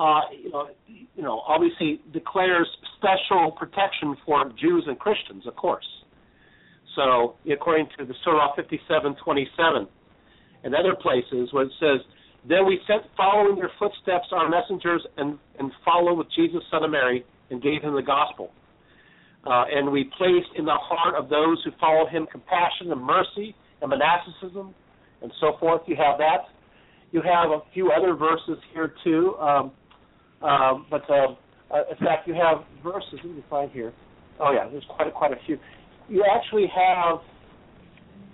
uh, you know, you know, obviously declares special protection for Jews and Christians, of course. So, according to the Surah 57:27 and other places, where it says, "Then we sent following your footsteps our messengers and and followed with Jesus, son of Mary, and gave him the gospel." Uh, and we placed in the heart of those who follow him compassion and mercy and monasticism and so forth. You have that. You have a few other verses here too. Um, um, but uh, uh, in fact, you have verses. Let me find here. Oh yeah, there's quite a, quite a few. You actually have.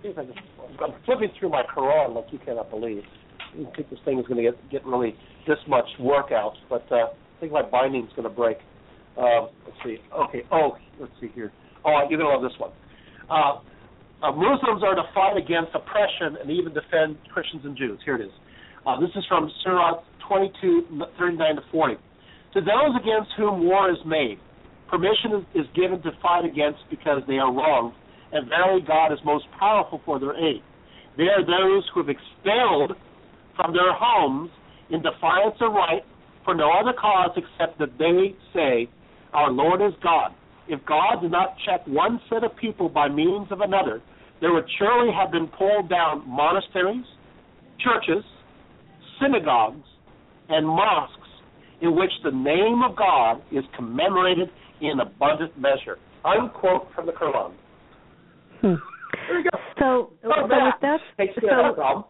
I'm flipping through my Quran like you cannot believe. I didn't think this thing is going to get get really this much work out, but uh, I think my binding's going to break. Uh, let's see. Okay. Oh, let's see here. Oh, you're going to love this one. Uh, uh, Muslims are to fight against oppression and even defend Christians and Jews. Here it is. Uh, this is from Surah 22, 39 to 40. To those against whom war is made, permission is, is given to fight against because they are wronged, and verily God is most powerful for their aid. They are those who have expelled from their homes in defiance of right for no other cause except that they say, Our Lord is God. If God did not check one set of people by means of another, there would surely have been pulled down monasteries, churches, synagogues, and mosques in which the name of God is commemorated in abundant measure. Unquote from the Quran. Hmm. There you go. So, Oh, so that. if Takes care of that so.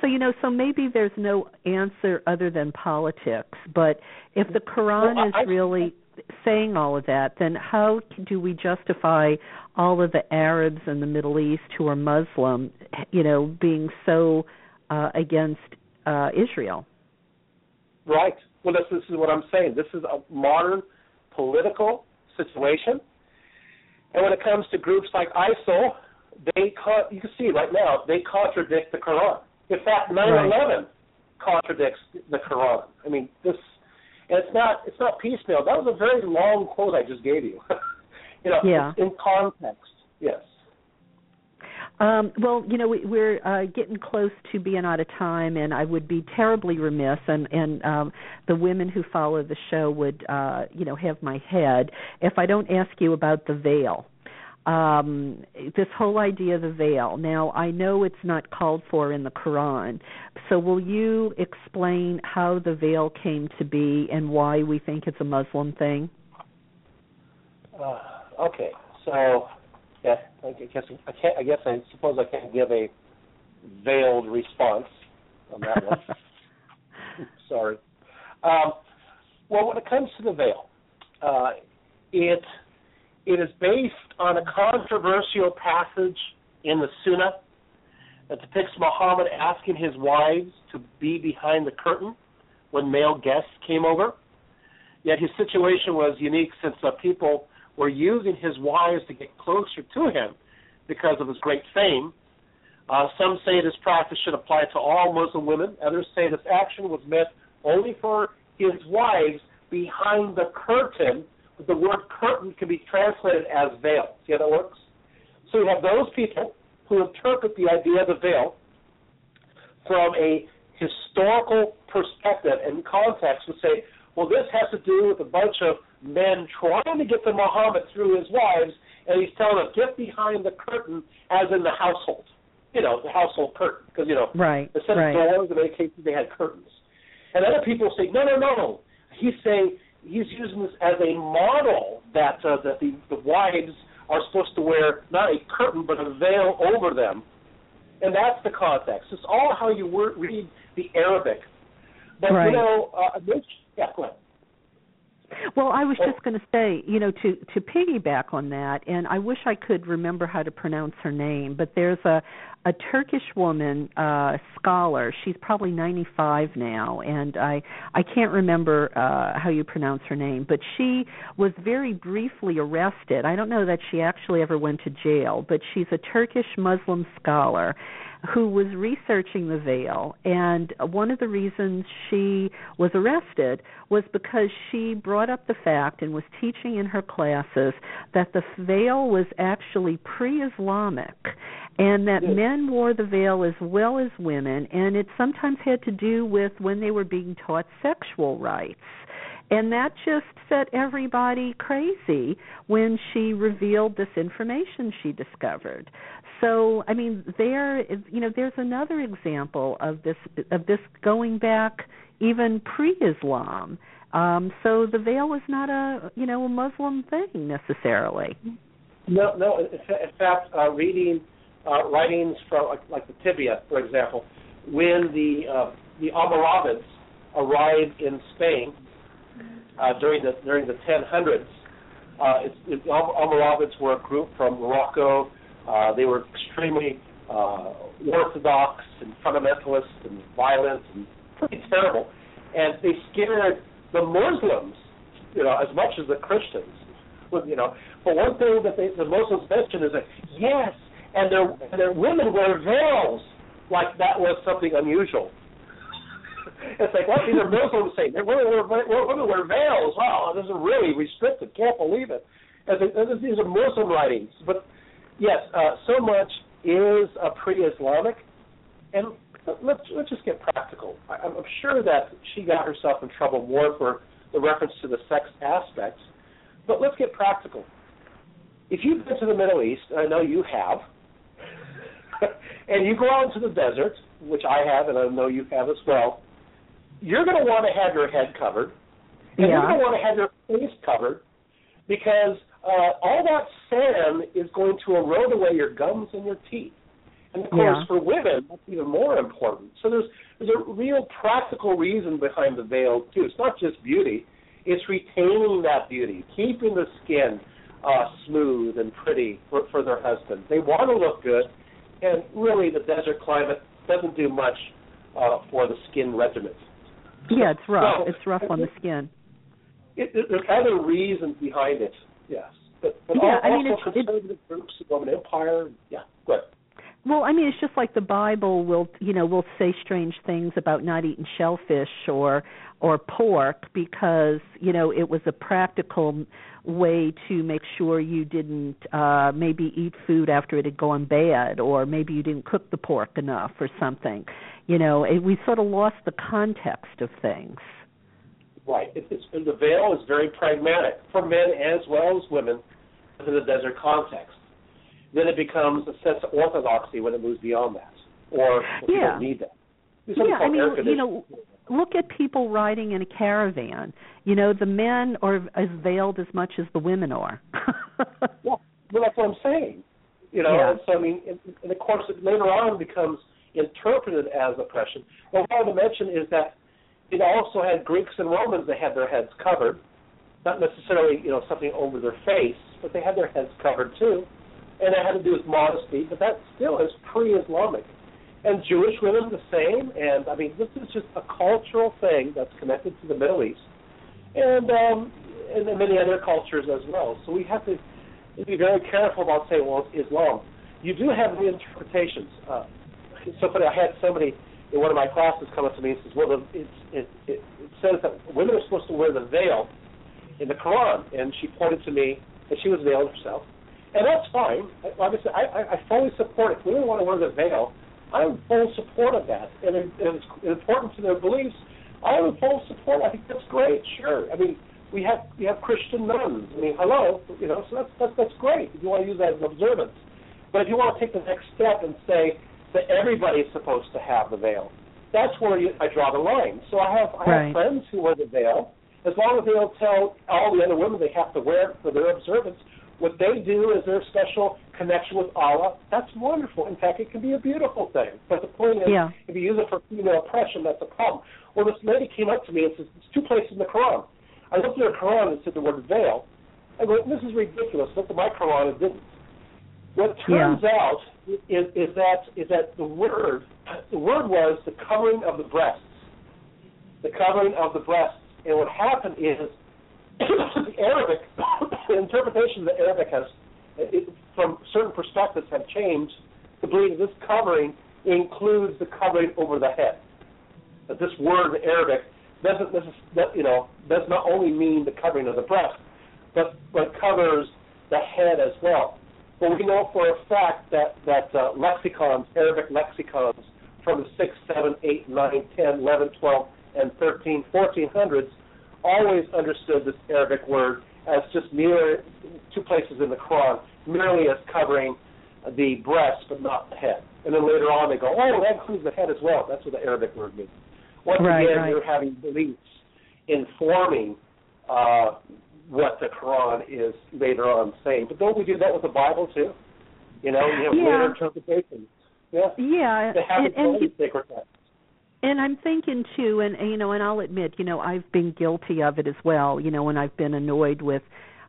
So you know, so maybe there's no answer other than politics. But if the Quran Well, is I- really saying all of that, then how do we justify all of the Arabs in the Middle East who are Muslim, you know, being so uh, against uh, Israel? Right. Well, this, this is what I'm saying. This is a modern political situation. And when it comes to groups like ISIL, they you can see right now they contradict the Quran. In fact, 9/11 contradicts the Quran. I mean, this and it's not it's not piecemeal. That was a very long quote I just gave you. you know, Yeah. in context. Yes. Um, well, you know, we, we're uh, getting close to being out of time, and I would be terribly remiss, and and um, the women who follow the show would, uh, you know, have my head if I don't ask you about the veil. Um, this whole idea of the veil. Now, I know it's not called for in the Quran, so will you explain how the veil came to be and why we think it's a Muslim thing? Uh, okay, so yeah, I guess I can't. I guess I suppose I can't give a veiled response on that one. Sorry. Um, well, when it comes to the veil, uh, it it is based on a controversial passage in the Sunnah that depicts Muhammad asking his wives to be behind the curtain when male guests came over. Yet his situation was unique since the people were using his wives to get closer to him because of his great fame. Uh, some say this practice should apply to all Muslim women. Others say this action was meant only for his wives behind the curtain. The word curtain can be translated as veil. See how that works? So you have those people who interpret the idea of the veil from a historical perspective and context would say, well, this has to do with a bunch of men trying to get to Muhammad through his wives, and he's telling them, get behind the curtain, as in the household. You know, the household curtain. Because, you know, right, instead right. of doors, in many cases, they had curtains. And other people say, no, no, no. He's saying he's using this as a model that uh, that the, the wives are supposed to wear not a curtain but a veil over them, and that's the context. It's all how you word, read the Arabic. But right. you know, uh, yeah, go ahead. Well, I was just going to say, you know, to to piggyback on that, and I wish I could remember how to pronounce her name, but there's a a Turkish woman uh scholar. She's probably 95 now, and I I can't remember uh how you pronounce her name, but she was very briefly arrested. I don't know that she actually ever went to jail, but she's a Turkish Muslim scholar who was researching the veil. And one of the reasons she was arrested was because she brought up the fact and was teaching in her classes that the veil was actually pre-Islamic and that yes. men wore the veil as well as women. And it sometimes had to do with when they were being taught sexual rites and that just set everybody crazy when she revealed this information she discovered. So i mean there you know there's another example of this of this going back even pre-islam. Um so the veil is not a you know a muslim thing necessarily. No no in, in fact uh reading uh writings from like, like the Tibyan for example when the uh the almoravids arrived in spain uh during the during the 1000s uh it's, it, the almoravids were a group from morocco uh, they were extremely uh, orthodox and fundamentalist and violent and pretty terrible. And they scared the Muslims, you know, as much as the Christians. You know, but one thing that they, the Muslims mention is that yes, and their and their women wear veils, like that was something unusual. It's like what these are Muslims saying their women wear, women wear veils. Wow, this is really restricted. Can't believe it. These are Muslim writings, but yes, uh, so much is uh, pre-Islamic, and let's let's just get practical. I, I'm sure that she got herself in trouble more for the reference to the sex aspects, but let's get practical. If you've been to the Middle East, I know you have, and you go out into the desert, which I have, and I know you have as well, you're going to want to have your head covered, and yeah. you're going to want to have your face covered, because uh, all that sand is going to erode away your gums and your teeth. And of course, Yeah. for women, that's even more important. So there's there's a real practical reason behind the veil too. It's not just beauty; it's retaining that beauty, keeping the skin uh, smooth and pretty for, for their husband. They want to look good, and really, the desert climate doesn't do much uh, for the skin regimen. Yeah it's rough So- it's rough on the skin It, it, there's other reasons behind it, yes. But, but Yeah, al- I mean, also it's- it's- conservative groups, the Roman Empire, yeah, good. Well, I mean, it's just like the Bible will, you know, will say strange things about not eating shellfish or or pork because you know it was a practical way to make sure you didn't uh maybe eat food after it had gone bad or maybe you didn't cook the pork enough or something you know it, we sort of lost the context of things Right. It, it's, and the veil is very pragmatic for men as well as women in the desert context. Then it becomes a sense of orthodoxy when it moves beyond that, or Yeah. don't need that. There's yeah, I mean, you know, look at people riding in a caravan. You know, the men are as veiled as much as the women are. Yeah, well, that's what I'm saying. You know, Yeah. so I mean, and, and of course, it later on becomes interpreted as oppression. Well, what I want to mention is that it also had Greeks and Romans that had their heads covered, not necessarily you know something over their face, but they had their heads covered too, and that had to do with modesty. But that still is pre-Islamic. and Jewish women the same. And I mean, this is just a cultural thing that's connected to the Middle East, and um, and many other cultures as well. So we have to be very careful about saying, well, it's Islam. You do have interpretations. Uh, so funny. I had somebody in one of my classes come up to me and says, well, it's, it, it, it says that women are supposed to wear the veil in the Quran, and she pointed to me, and she was veiled herself. And that's fine. Obviously, I, I, I fully support it. If women want to wear the veil, I'm full support of that. And it, it's important to their beliefs. I'm in full support. I think that's great. Sure. I mean, we have we have Christian nuns. I mean, hello, you know, so that's that's that's great if you want to use that as an observance. But if you want to take the next step and say that everybody's supposed to have the veil, that's where you, I draw the line. So I have I right. have friends who wear the veil. As long as they don't tell all the other women they have to wear it for their observance, what they do is their special connection with Allah. That's wonderful. In fact, it can be a beautiful thing. But the point is, yeah. if you use it for female oppression, that's a problem. Well, this lady came up to me and says, "There's two places in the Quran." I looked at her Quran and said the word veil. I go, "This is ridiculous." Looked at my Quran and didn't. What turns yeah. out is, is that is that the word the word was the covering of the breasts, the covering of the breasts. And what happened is the Arabic the interpretation of the Arabic has, it, from certain perspectives, have changed to believe this covering includes the covering over the head. That this word in Arabic doesn't that, you know does not only mean the covering of the breast, but but covers the head as well. But we know for a fact that that uh, lexicons, Arabic lexicons from the 6, 7, 8, 9, 10, 11, 12, and 13, 1400s always understood this Arabic word as just mere two places in the Quran, merely as covering the breast but not the head. And then later on they go, oh, that includes the head as well. That's what the Arabic word means. Once right, again, right. you're having beliefs informing uh, what the Quran is later on saying. But don't we do that with the Bible too? You know, you have yeah. later interpretations. Yeah. Yeah. They happen and, and, to sacred texts. And I'm thinking too, and you know, and I'll admit, you know, I've been guilty of it as well. You know, when I've been annoyed with,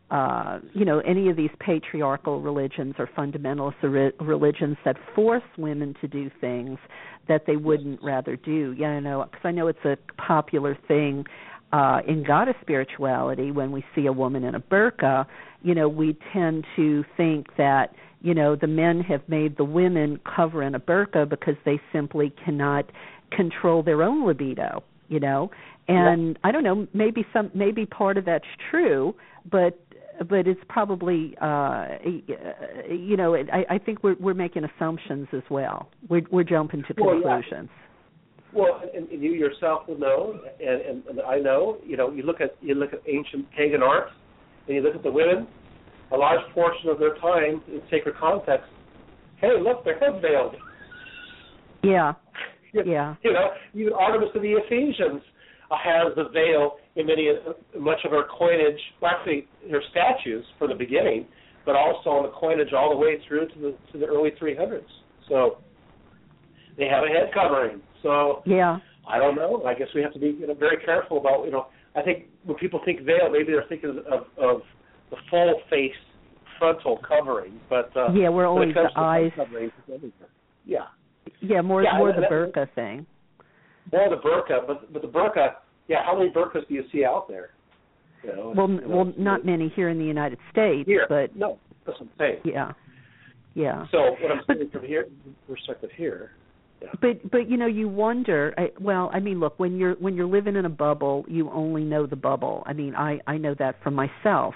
uh, you know, any of these patriarchal religions or fundamentalist religions that force women to do things that they wouldn't rather do. Yeah, you know, because I know it's a popular thing uh, in goddess spirituality. When we see a woman in a burqa, you know, we tend to think that you know the men have made the women cover in a burqa because they simply cannot control their own libido you know and yeah. i don't know maybe some maybe part of that's true but but it's probably uh you know i i think we're we're making assumptions as well we're we're jumping to well, conclusions yeah. Well and, and you yourself will know and, and and i know you know you look at you look at ancient pagan art and you look at the women a large portion of their time in sacred context hey look their head veiled yeah yeah. You know, even Artemis of the Ephesians has the veil in many much of her coinage. Well, actually, her statues from the beginning, but also on the coinage all the way through to the to the early 300s. So they have a head covering. So yeah, I don't know. I guess we have to be you know, very careful about you know. I think when people think veil, maybe they're thinking of of the full face frontal covering, but uh, yeah, we're always the eyes. Covering, yeah. Yeah, more Yeah, more and the that- burqa thing. Well, the burqa, but but the burqa, yeah. How many burqas do you see out there? You know, Well, you know, well, not many here in the United States, here, but no, that's what I'm saying. yeah, yeah. So what I'm saying from here, perspective here. But but you know you wonder. I, well, I mean, look when you're when you're living in a bubble, you only know the bubble. I mean, I I know that for myself.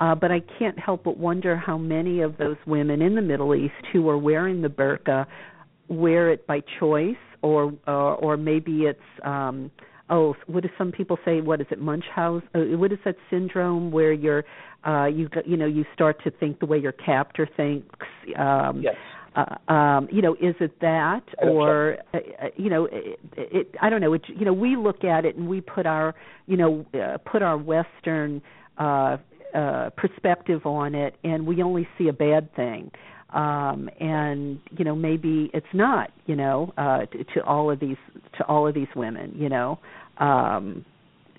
Uh, but I can't help but wonder how many of those women in the Middle East who are wearing the burqa wear it by choice, or uh, or maybe it's um, oh, what do some people say? What is it, Munchausen? Uh, what is that syndrome where you're uh, you you know you start to think the way your captor thinks? Um, yes. Uh, um, you know, is it that, or uh, uh, you know, it, it, I don't know. It, you know, we look at it and we put our, you know, uh, put our Western uh, uh, perspective on it, and we only see a bad thing. Um, and you know, maybe it's not. You know, uh, to, to all of these to all of these women. You know. Um,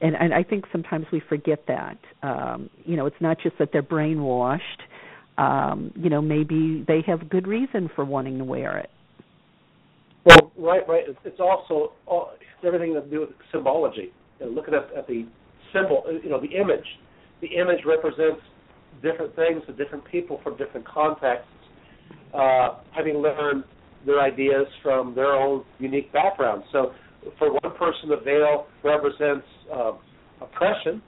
and, and I think sometimes we forget that. Um, you know, it's not just that they're brainwashed um, you know, maybe they have good reason for wanting to wear it. Well, right, right. It's also all, it's everything to do with symbology. And looking at, at the symbol, you know, the image. The image represents different things to different people from different contexts, uh, having learned their ideas from their own unique backgrounds. So, for one person, the veil represents uh, oppression.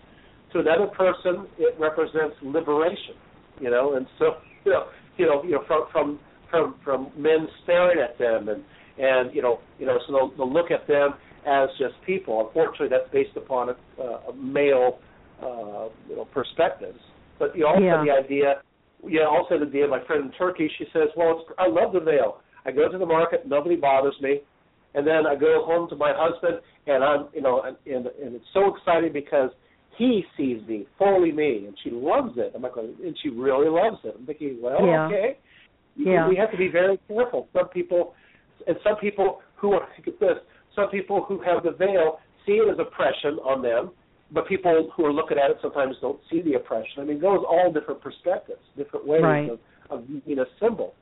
To another person, it represents liberation. You know, and so you know, you know, you know, from from from from men staring at them and and you know, you know, so they'll, they'll look at them as just people. Unfortunately, that's based upon a, a male, uh, you know, perspectives. But you also Yeah. the idea, yeah, also the idea. My friend in Turkey, she says, "Well, it's, I love the veil. I go to the market, nobody bothers me, and then I go home to my husband, and I'm, you know, and and, and it's so exciting because." He sees me, fully me, and she loves it. I'm like, and she really loves it. I'm thinking, well, Yeah. okay, Yeah. we have to be very careful. Some people, and some people who are get this, some people who have the veil see it as oppression on them, but people who are looking at it sometimes don't see the oppression. I mean, those all different perspectives, different ways Right. of, of using a symbol.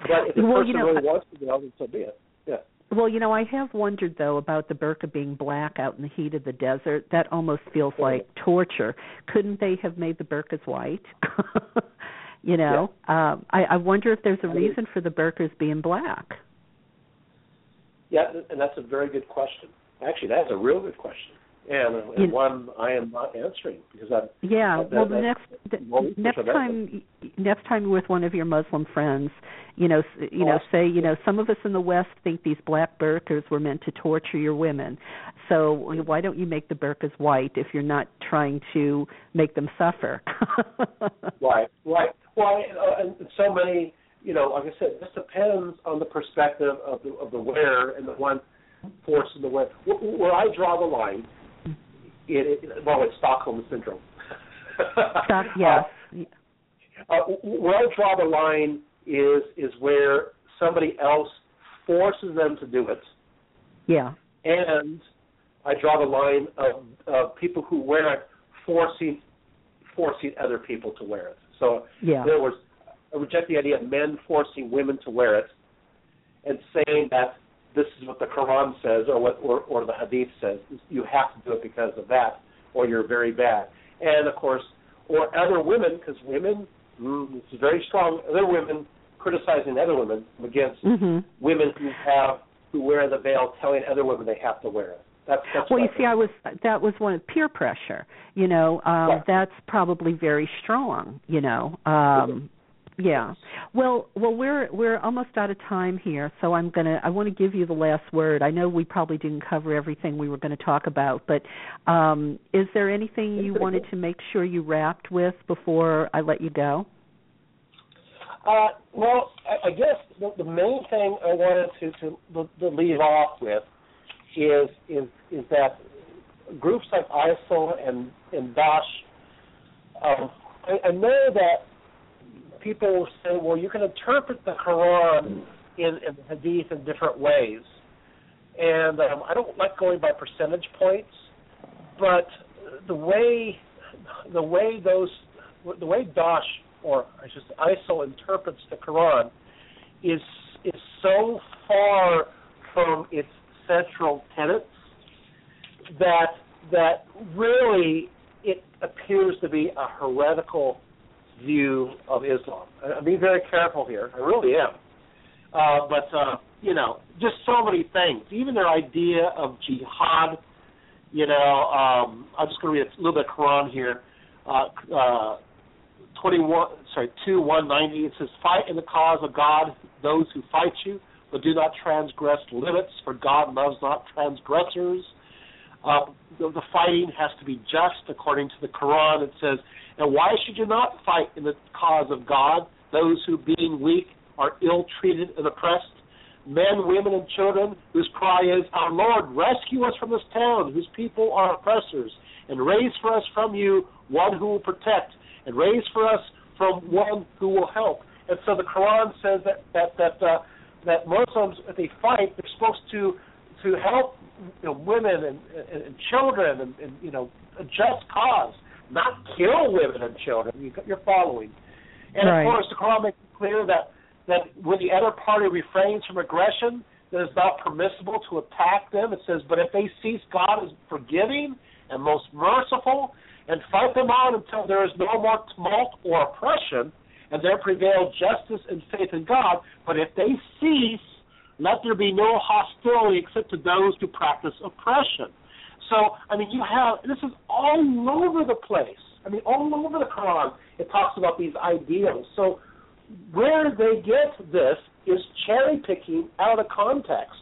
But if the Well, person you know, really wants to veil, then so be it. Yeah. Well, you know, I have wondered though about the burqa being black out in the heat of the desert. That almost feels like torture. Couldn't they have made the burqas white? you know, um, I, I wonder if there's a reason for the burqas being black. Yeah, and that's a very good question. Actually, that's a real good question, and, and You- one I am not answering because I'm Yeah. That- well, the next the, next time next time you're with one of your Muslim friends, you know, s- you know, say, you know, some of us in the West think these black burqas were meant to torture your women. So why don't you make the burqas white if you're not trying to make them suffer? Right, right. Well, uh, and so many, you know, like I said, this depends on the perspective of the of the wearer and the one forcing the wear. Where, where I draw the line, it, it well, it's Stockholm syndrome. Stop, yes. Uh, uh, where I draw the line is is where somebody else forces them to do it, Yeah. and I draw the line of, of people who wear it forcing forcing other people to wear it. So Yeah. in other words, I reject the idea of men forcing women to wear it and saying that this is what the Quran says or what or, or the Hadith says. You have to do it because of that, or you're very bad. And of course, or other women, because women, mm, this is very strong. Other women criticizing other women against Mhm. women who have who wear the veil, telling other women they have to wear it. That's that's. Well, you what see, I was that was one of peer pressure. You know, um, Right. that's probably very strong. You know, um, yeah. Well, well, we're we're almost out of time here, so I'm gonna I want to give you the last word. I know we probably didn't cover everything we were going to talk about, but um, is there anything you wanted to make sure you wrapped with before I let you go? Uh, well, I, I guess the, the main thing I wanted to, to to leave off with is is is that groups like ISIL and and Daesh. Um, I, I know that people say, well, you can interpret the Quran in, in the Hadith in different ways, and um, I don't like going by percentage points, but the way the way those the way Daesh or I should ISIL interprets the Quran is is so far from its central tenets that that really it appears to be a heretical view of Islam. I'm being very careful here. I really am. Uh, but uh, you know, just so many things. Even their idea of jihad. You know, um, I'm just going to read a little bit of Quran here. Uh, uh, 21, sorry, 2, 190, it says, Fight in the cause of God those who fight you, but do not transgress limits, for God loves not transgressors. Uh, the, the fighting has to be just according to the Quran. It says, And why should you not fight in the cause of God those who, being weak, are ill treated and oppressed? Men, women, and children whose cry is, Our Lord, rescue us from this town, whose people are oppressors, and raise for us from you one who will protect, and raise for us from one who will help. And so the Quran says that that that uh, that Muslims, if they fight, they're supposed to to help you know, women and, and, and children and, and you know a just cause, not kill women and children. You, you're following, and Right. of course the Quran makes it clear that that when the other party refrains from aggression, that it's not permissible to attack them. It says, but if they cease, God is forgiving and most merciful, and fight them on until there is no more tumult or oppression, and there prevail justice and faith in God. But if they cease, let there be no hostility except to those who practice oppression. So, I mean, you have this is all over the place. I mean, all over the Quran, it talks about these ideals. So, where they get this is cherry picking out of context.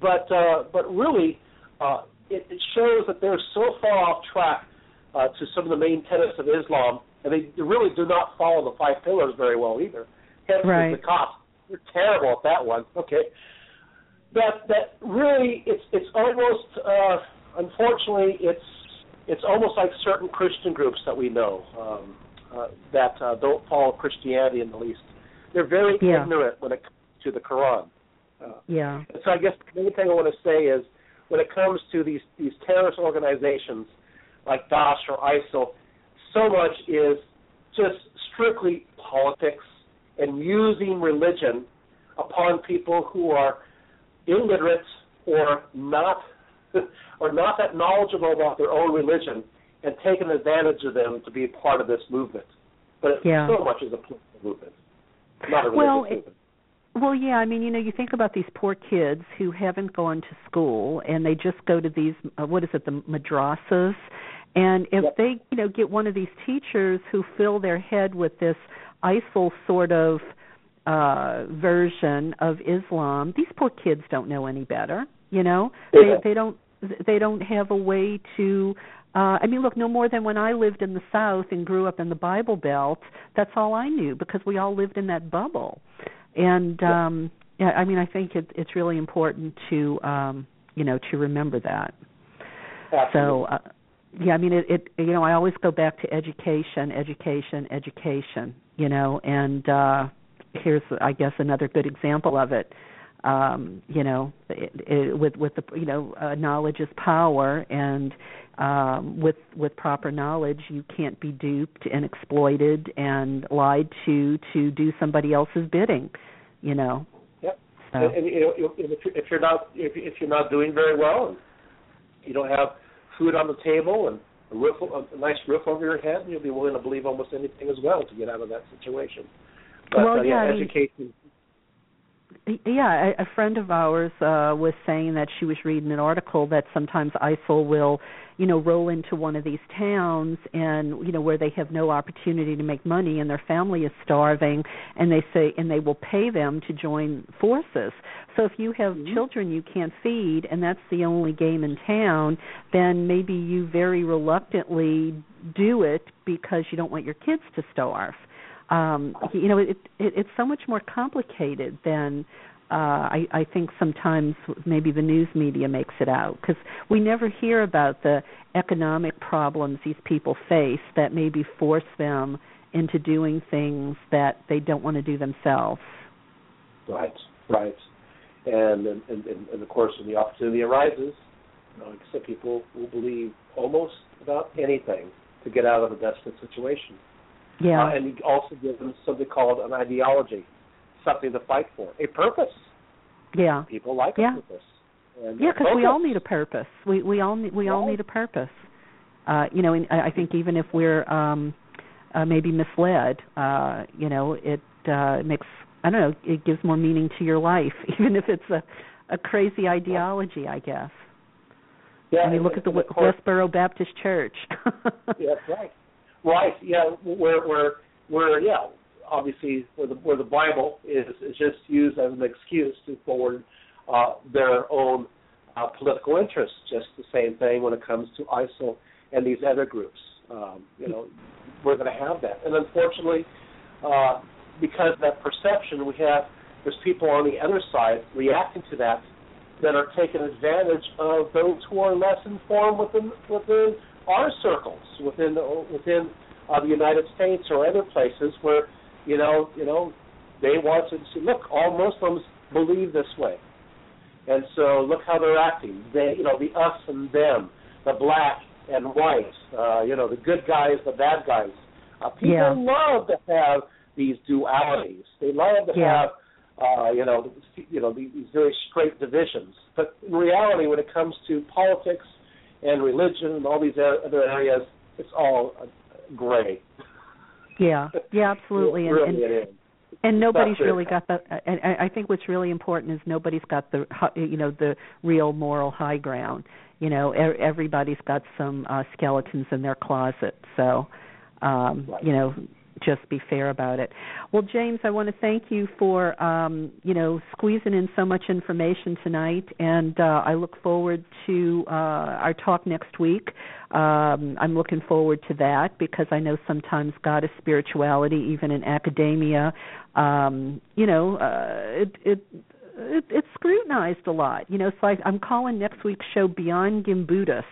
But, uh, but really, uh, it, it shows that they're so far off track uh, to some of the main tenets of Islam, and they really do not follow the five pillars very well either. Hence right. the cost. They're terrible at that one. Okay. That that really it's it's almost uh, unfortunately it's it's almost like certain Christian groups that we know um, uh, that uh, don't follow Christianity in the least. They're very yeah. ignorant when it comes to the Quran. Uh, yeah. So I guess the main thing I want to say is when it comes to these these terrorist organizations like Daesh or ISIL, so much is just strictly politics and using religion upon people who are illiterate or not or not that knowledgeable about their own religion and taking advantage of them to be part of this movement. But it yeah. so much is a political movement, not a religious well, movement. Well, yeah, I mean, you know, you think about these poor kids who haven't gone to school and they just go to these uh, what is it, the madrasas, and if Yep. they, you know, get one of these teachers who fill their head with this ISIL sort of uh version of Islam, these poor kids don't know any better, you know? They They they don't they don't have a way to uh I mean look no more than when I lived in the south and grew up in the Bible Belt, that's all I knew because we all lived in that bubble. And um yeah, I mean I think it it's really important to um you know to remember that. Absolutely. So uh, yeah, I mean it, it you know I always go back to education, education, education, you know, and uh here's I guess another good example of it. Um, you know, it, it, with with the you know uh, knowledge is power, and um, with with proper knowledge, you can't be duped and exploited and lied to to do somebody else's bidding. You know. Yep. So, And, and you know, if you're, if you're not if, if you're not doing very well, and you don't have food on the table and a roof, a nice roof over your head, you'll be willing to believe almost anything as well to get out of that situation. But Well, uh, yeah, mean- education. Yeah, a, a friend of ours uh was saying that she was reading an article that sometimes ISIL will, you know, roll into one of these towns and you know where they have no opportunity to make money and their family is starving and they say and they will pay them to join forces. So if you have Mhm. children you can't feed and that's the only game in town, then maybe you very reluctantly do it because you don't want your kids to starve um you know it, it it's so much more complicated than uh i i think sometimes maybe the news media makes it out because we never hear about the economic problems these people face that maybe force them into doing things that they don't want to do themselves Right, right. And and, and and of course, when the opportunity arises, you know, people will believe almost about anything to get out of a desperate situation. Yeah. Uh, and also give them something called an ideology, something to fight for, a purpose. yeah. People like Yeah. a purpose. And yeah because we all need a purpose. We we all need we all need a purpose. Uh you know and i I think even if we're um uh maybe misled uh you know it uh makes i don't know it gives more meaning to your life even if it's a a crazy ideology i guess. Yeah, i mean look at the course- westboro baptist church. Yeah, that's right. Right. Yeah. Where where where yeah. Obviously, where the where the Bible is is just used as an excuse to forward uh, their own uh, political interests. Just the same thing when it comes to ISIL and these other groups. Um, you know, we're going to have that, and unfortunately, uh, because of that perception, we have there's people on the other side reacting to that that are taking advantage of those who are less informed within within our circles, within within uh, the United States or other places where you know you know they want to see look all Muslims believe this way, and so look how they're acting. They you know the us and them, the black and white, uh, you know the good guys, the bad guys. Uh, people Yeah. love to have these dualities. They love to Yeah. have uh, you know, you know these very straight divisions. But in reality, when it comes to politics and religion and all these other areas, it's all uh, gray. Yeah, yeah, absolutely. really and, it is. and nobody's really got the and I I think what's really important is nobody's got the you know the real moral high ground you know e- everybody's got some uh skeletons in their closet so um Right. you know just be fair about it well james i want to thank you for um you know squeezing in so much information tonight and uh i look forward to uh our talk next week um i'm looking forward to that because i know sometimes goddess spirituality even in academia um you know uh it it it, it's scrutinized a lot. You know, so I, I'm calling next week's show Beyond Gimbutas.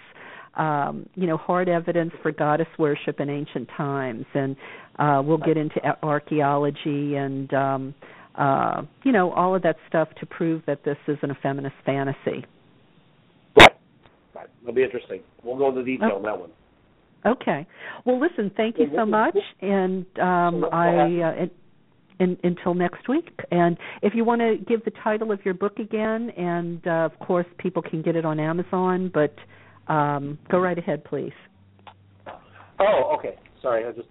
Um, you know, hard evidence for goddess worship in ancient times, and uh, we'll get into archaeology and um, uh, you know all of that stuff to prove that this isn't a feminist fantasy. Right. Right. It'll be interesting. We'll go into detail on that one. Okay. Well, listen, thank you so much, and um, I uh, in, until next week. And if you want to give the title of your book again, and uh, of course people can get it on Amazon, but um, go right ahead, please. Oh, okay. Sorry, I just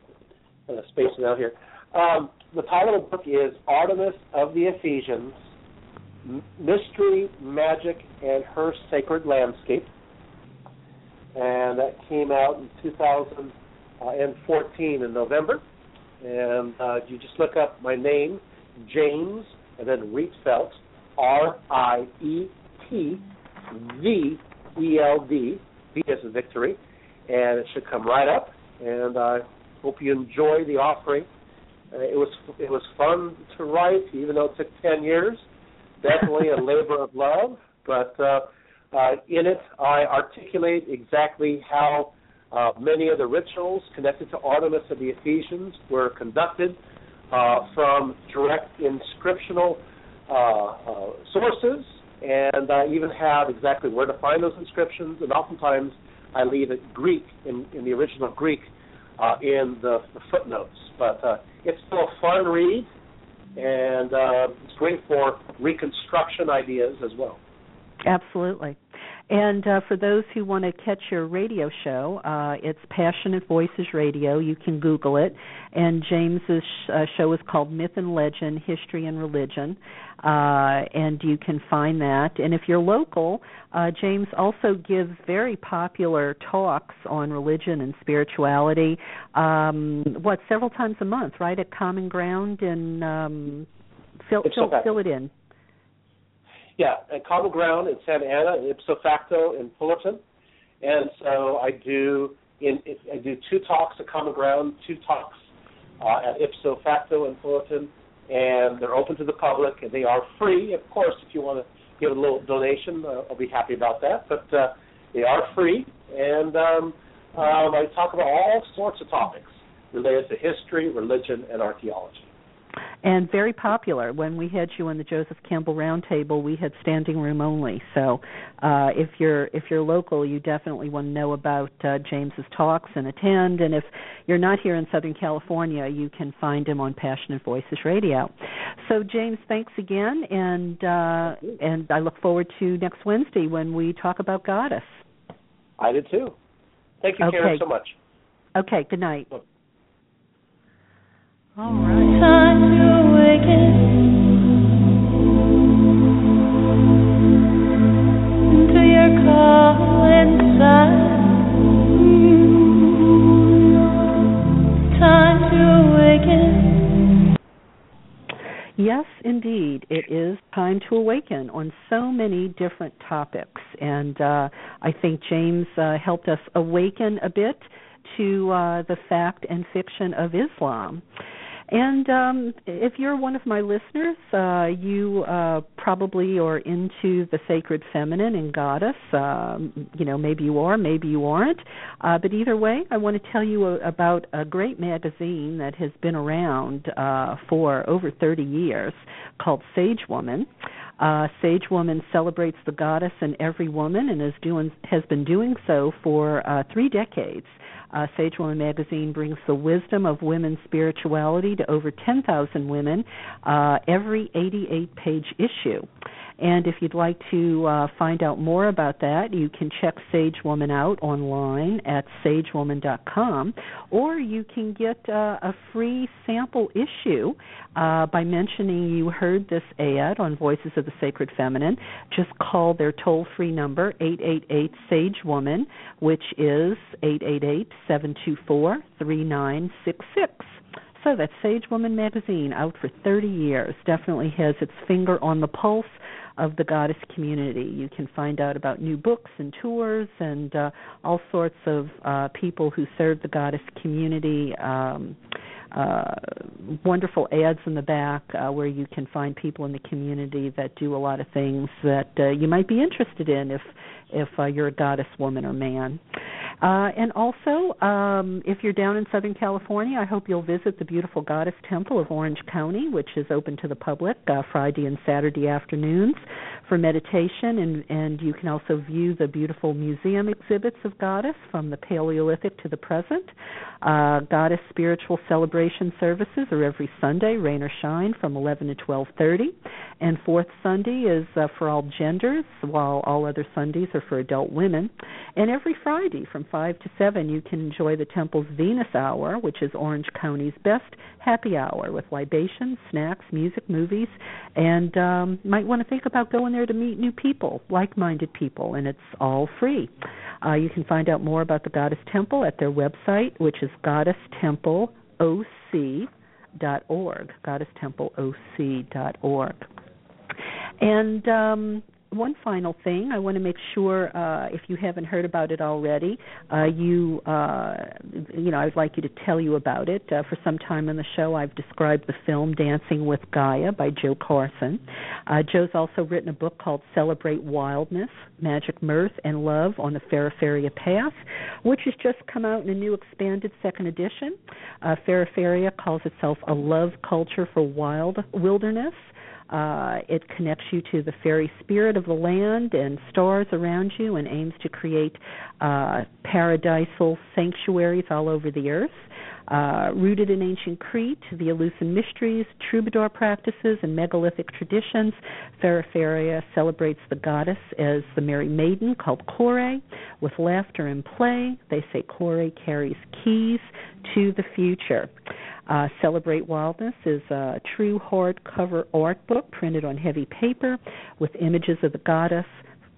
space it out here. Um, the title of the book is Artemis of the Ephesians: Mystery, Magic, and Her Sacred Landscape, and that came out in 2014 in November. And uh, you just look up my name, James, and then Rietveld, R I E T V E L D, V as in victory, and it should come right up. And I hope you enjoy the offering. Uh, it was it was fun to write, even though it took ten years. Definitely a labor of love, but uh, uh, in it I articulate exactly how uh, many of the rituals connected to Artemis of the Ephesians were conducted uh, from direct inscriptional uh, sources, and I even have exactly where to find those inscriptions. And oftentimes, I leave it Greek in, in the original Greek uh, in the, the footnotes. But uh, it's still a fun read, and uh, it's great for reconstruction ideas as well. Absolutely. And uh, for those who want to catch your radio show, uh, it's Passionate Voices Radio. You can Google it. And James's sh- uh, show is called Myth and Legend, History and Religion. Uh, and you can find that. And if you're local, uh, James also gives very popular talks on religion and spirituality. Um, what several times a month, right? At Common Ground in um, fill, fill, fill it in. Yeah, at Common Ground in Santa Ana, and ipso facto in Fullerton, and so I do in I do two talks at Common Ground, two talks uh, at ipso facto in Fullerton, and they're open to the public and they are free. Of course, if you want to give a little donation, uh, I'll be happy about that. But uh, they are free, and um, um, I talk about all sorts of topics related to history, religion, and archaeology. And very popular. When we had you on the Joseph Campbell Roundtable, we had standing room only. So, uh, if you're if you're local, you definitely want to know about uh, James's talks and attend. And if you're not here in Southern California, you can find him on Passionate Voices Radio. So, James, thanks again, and uh, and I look forward to next Wednesday when we talk about Goddess. I did too. Thank you, Karen, so much. Okay, good night. All right. Time Yes, indeed. It is time to awaken on so many different topics. And uh, I think James uh, helped us awaken a bit to uh, the fact and fiction of Islam. And um, if you're one of my listeners, uh, you uh, probably are into the sacred feminine and goddess. Um, you know, maybe you are, maybe you aren't. Uh, but either way, I want to tell you a, about a great magazine that has been around uh, for over 30 years called Sage Woman. Uh, Sage Woman celebrates the goddess in every woman and is doing has been doing so for uh, three decades. Uh, Sage Woman magazine brings the wisdom of women's spirituality to over 10,000 women uh, every 88 page issue. And if you'd like to uh, find out more about that, you can check Sage Woman out online at sagewoman.com, or you can get uh, a free sample issue uh, by mentioning you heard this ad on Voices of the Sacred Feminine. Just call their toll free number, 888 Sage Woman, which is 888 724 3966. So that's Sage Woman magazine, out for 30 years. Definitely has its finger on the pulse of the goddess community. You can find out about new books and tours and uh, all sorts of uh, people who serve the goddess community. Um, uh, wonderful ads in the back uh, where you can find people in the community that do a lot of things that uh, you might be interested in if if uh, you're a goddess woman or man. Uh, and also, um, if you're down in Southern California, I hope you'll visit the beautiful Goddess Temple of Orange County, which is open to the public uh, Friday and Saturday afternoons for meditation. And, and you can also view the beautiful museum exhibits of Goddess from the Paleolithic to the present. Uh, goddess spiritual celebration services are every Sunday, rain or shine, from 11 to 12:30, and fourth Sunday is uh, for all genders, while all other Sundays are for adult women. And every Friday from 5 to 7, you can enjoy the temple's Venus Hour, which is Orange County's best happy hour with libations, snacks, music, movies, and um, might want to think about going there to meet new people, like-minded people, and it's all free. Uh, you can find out more about the Goddess Temple at their website, which is goddesstempleoc.org. Goddesstempleoc.org. And um, one final thing, I want to make sure uh, if you haven't heard about it already, uh, you uh, you know I'd like you to tell you about it. Uh, for some time in the show, I've described the film Dancing with Gaia by Jo Carson. Uh, Jo's also written a book called Celebrate Wildness: Magic, Mirth, and Love on the Feraferia Path, which has just come out in a new expanded second edition. Uh, Feraferia calls itself a love culture for wild wilderness. Uh, it connects you to the fairy spirit of the land and stars around you and aims to create uh, paradisal sanctuaries all over the earth. Uh, rooted in ancient Crete, the Eleusinian mysteries, troubadour practices, and megalithic traditions, Feraferia celebrates the goddess as the Merry Maiden called Kore. With laughter and play, they say Kore carries keys to the future. Uh, Celebrate Wildness is a true hardcover art book printed on heavy paper with images of the goddess,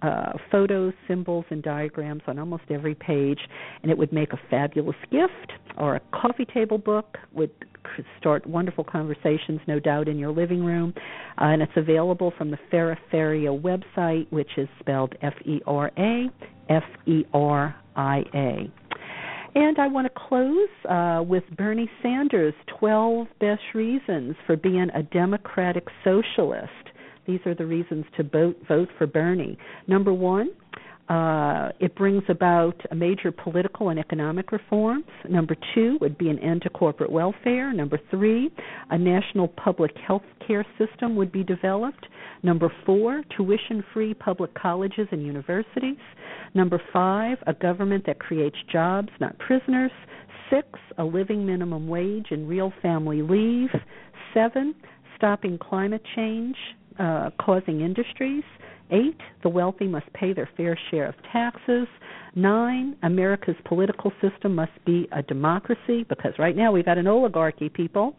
uh, photos, symbols, and diagrams on almost every page, and it would make a fabulous gift or a coffee table book. Would start wonderful conversations, no doubt, in your living room. Uh, and it's available from the Feraferia website, which is spelled F E R A F E R I A. And I want to close uh, with Bernie Sanders' 12 best reasons for being a democratic socialist. These are the reasons to vote, vote for Bernie. Number one, uh, it brings about a major political and economic reforms. Number two would be an end to corporate welfare. Number three, a national public health care system would be developed. Number four, tuition free public colleges and universities. Number five, a government that creates jobs, not prisoners. Six, a living minimum wage and real family leave. Seven, stopping climate change uh, causing industries. Eight, the wealthy must pay their fair share of taxes. Nine, America's political system must be a democracy because right now we've got an oligarchy, people.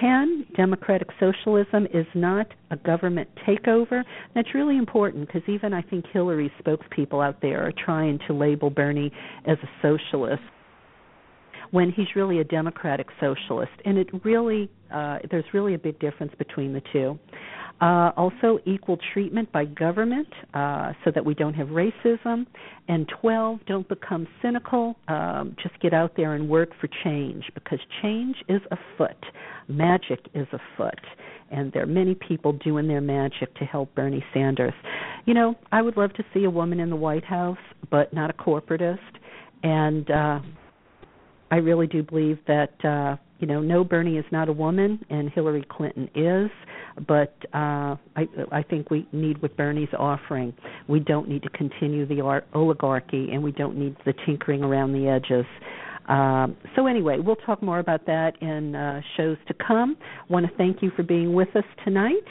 Ten, democratic socialism is not a government takeover. That's really important because even I think Hillary's spokespeople out there are trying to label Bernie as a socialist when he's really a democratic socialist. And it really, uh, there's really a big difference between the two. Uh, also, equal treatment by government uh, so that we don't have racism. And 12, don't become cynical. Um, just get out there and work for change because change is afoot. Magic is afoot. And there are many people doing their magic to help Bernie Sanders. You know, I would love to see a woman in the White House, but not a corporatist. And uh, I really do believe that uh, you know, no, Bernie is not a woman, and Hillary Clinton is. But uh, I, I think we need what Bernie's offering. We don't need to continue the oligarchy, and we don't need the tinkering around the edges. Um, so anyway, we'll talk more about that in uh, shows to come. Want to thank you for being with us tonight,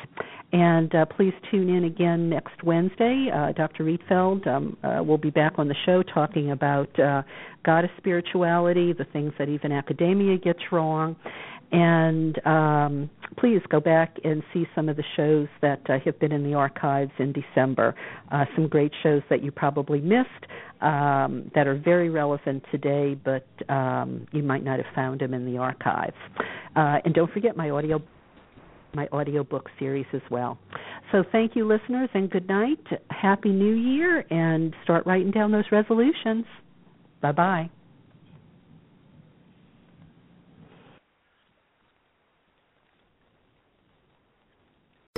and uh, please tune in again next Wednesday. Uh, Dr. Rietveld um, uh, will be back on the show talking about uh, goddess spirituality, the things that even academia gets wrong, and um, please go back and see some of the shows that uh, have been in the archives in December. Uh, some great shows that you probably missed um, that are very relevant today, but um, you might not have found them in the archives. Uh, and don't forget my audio my audiobook series as well. So thank you listeners and good night. Happy New Year and start writing down those resolutions. Bye-bye.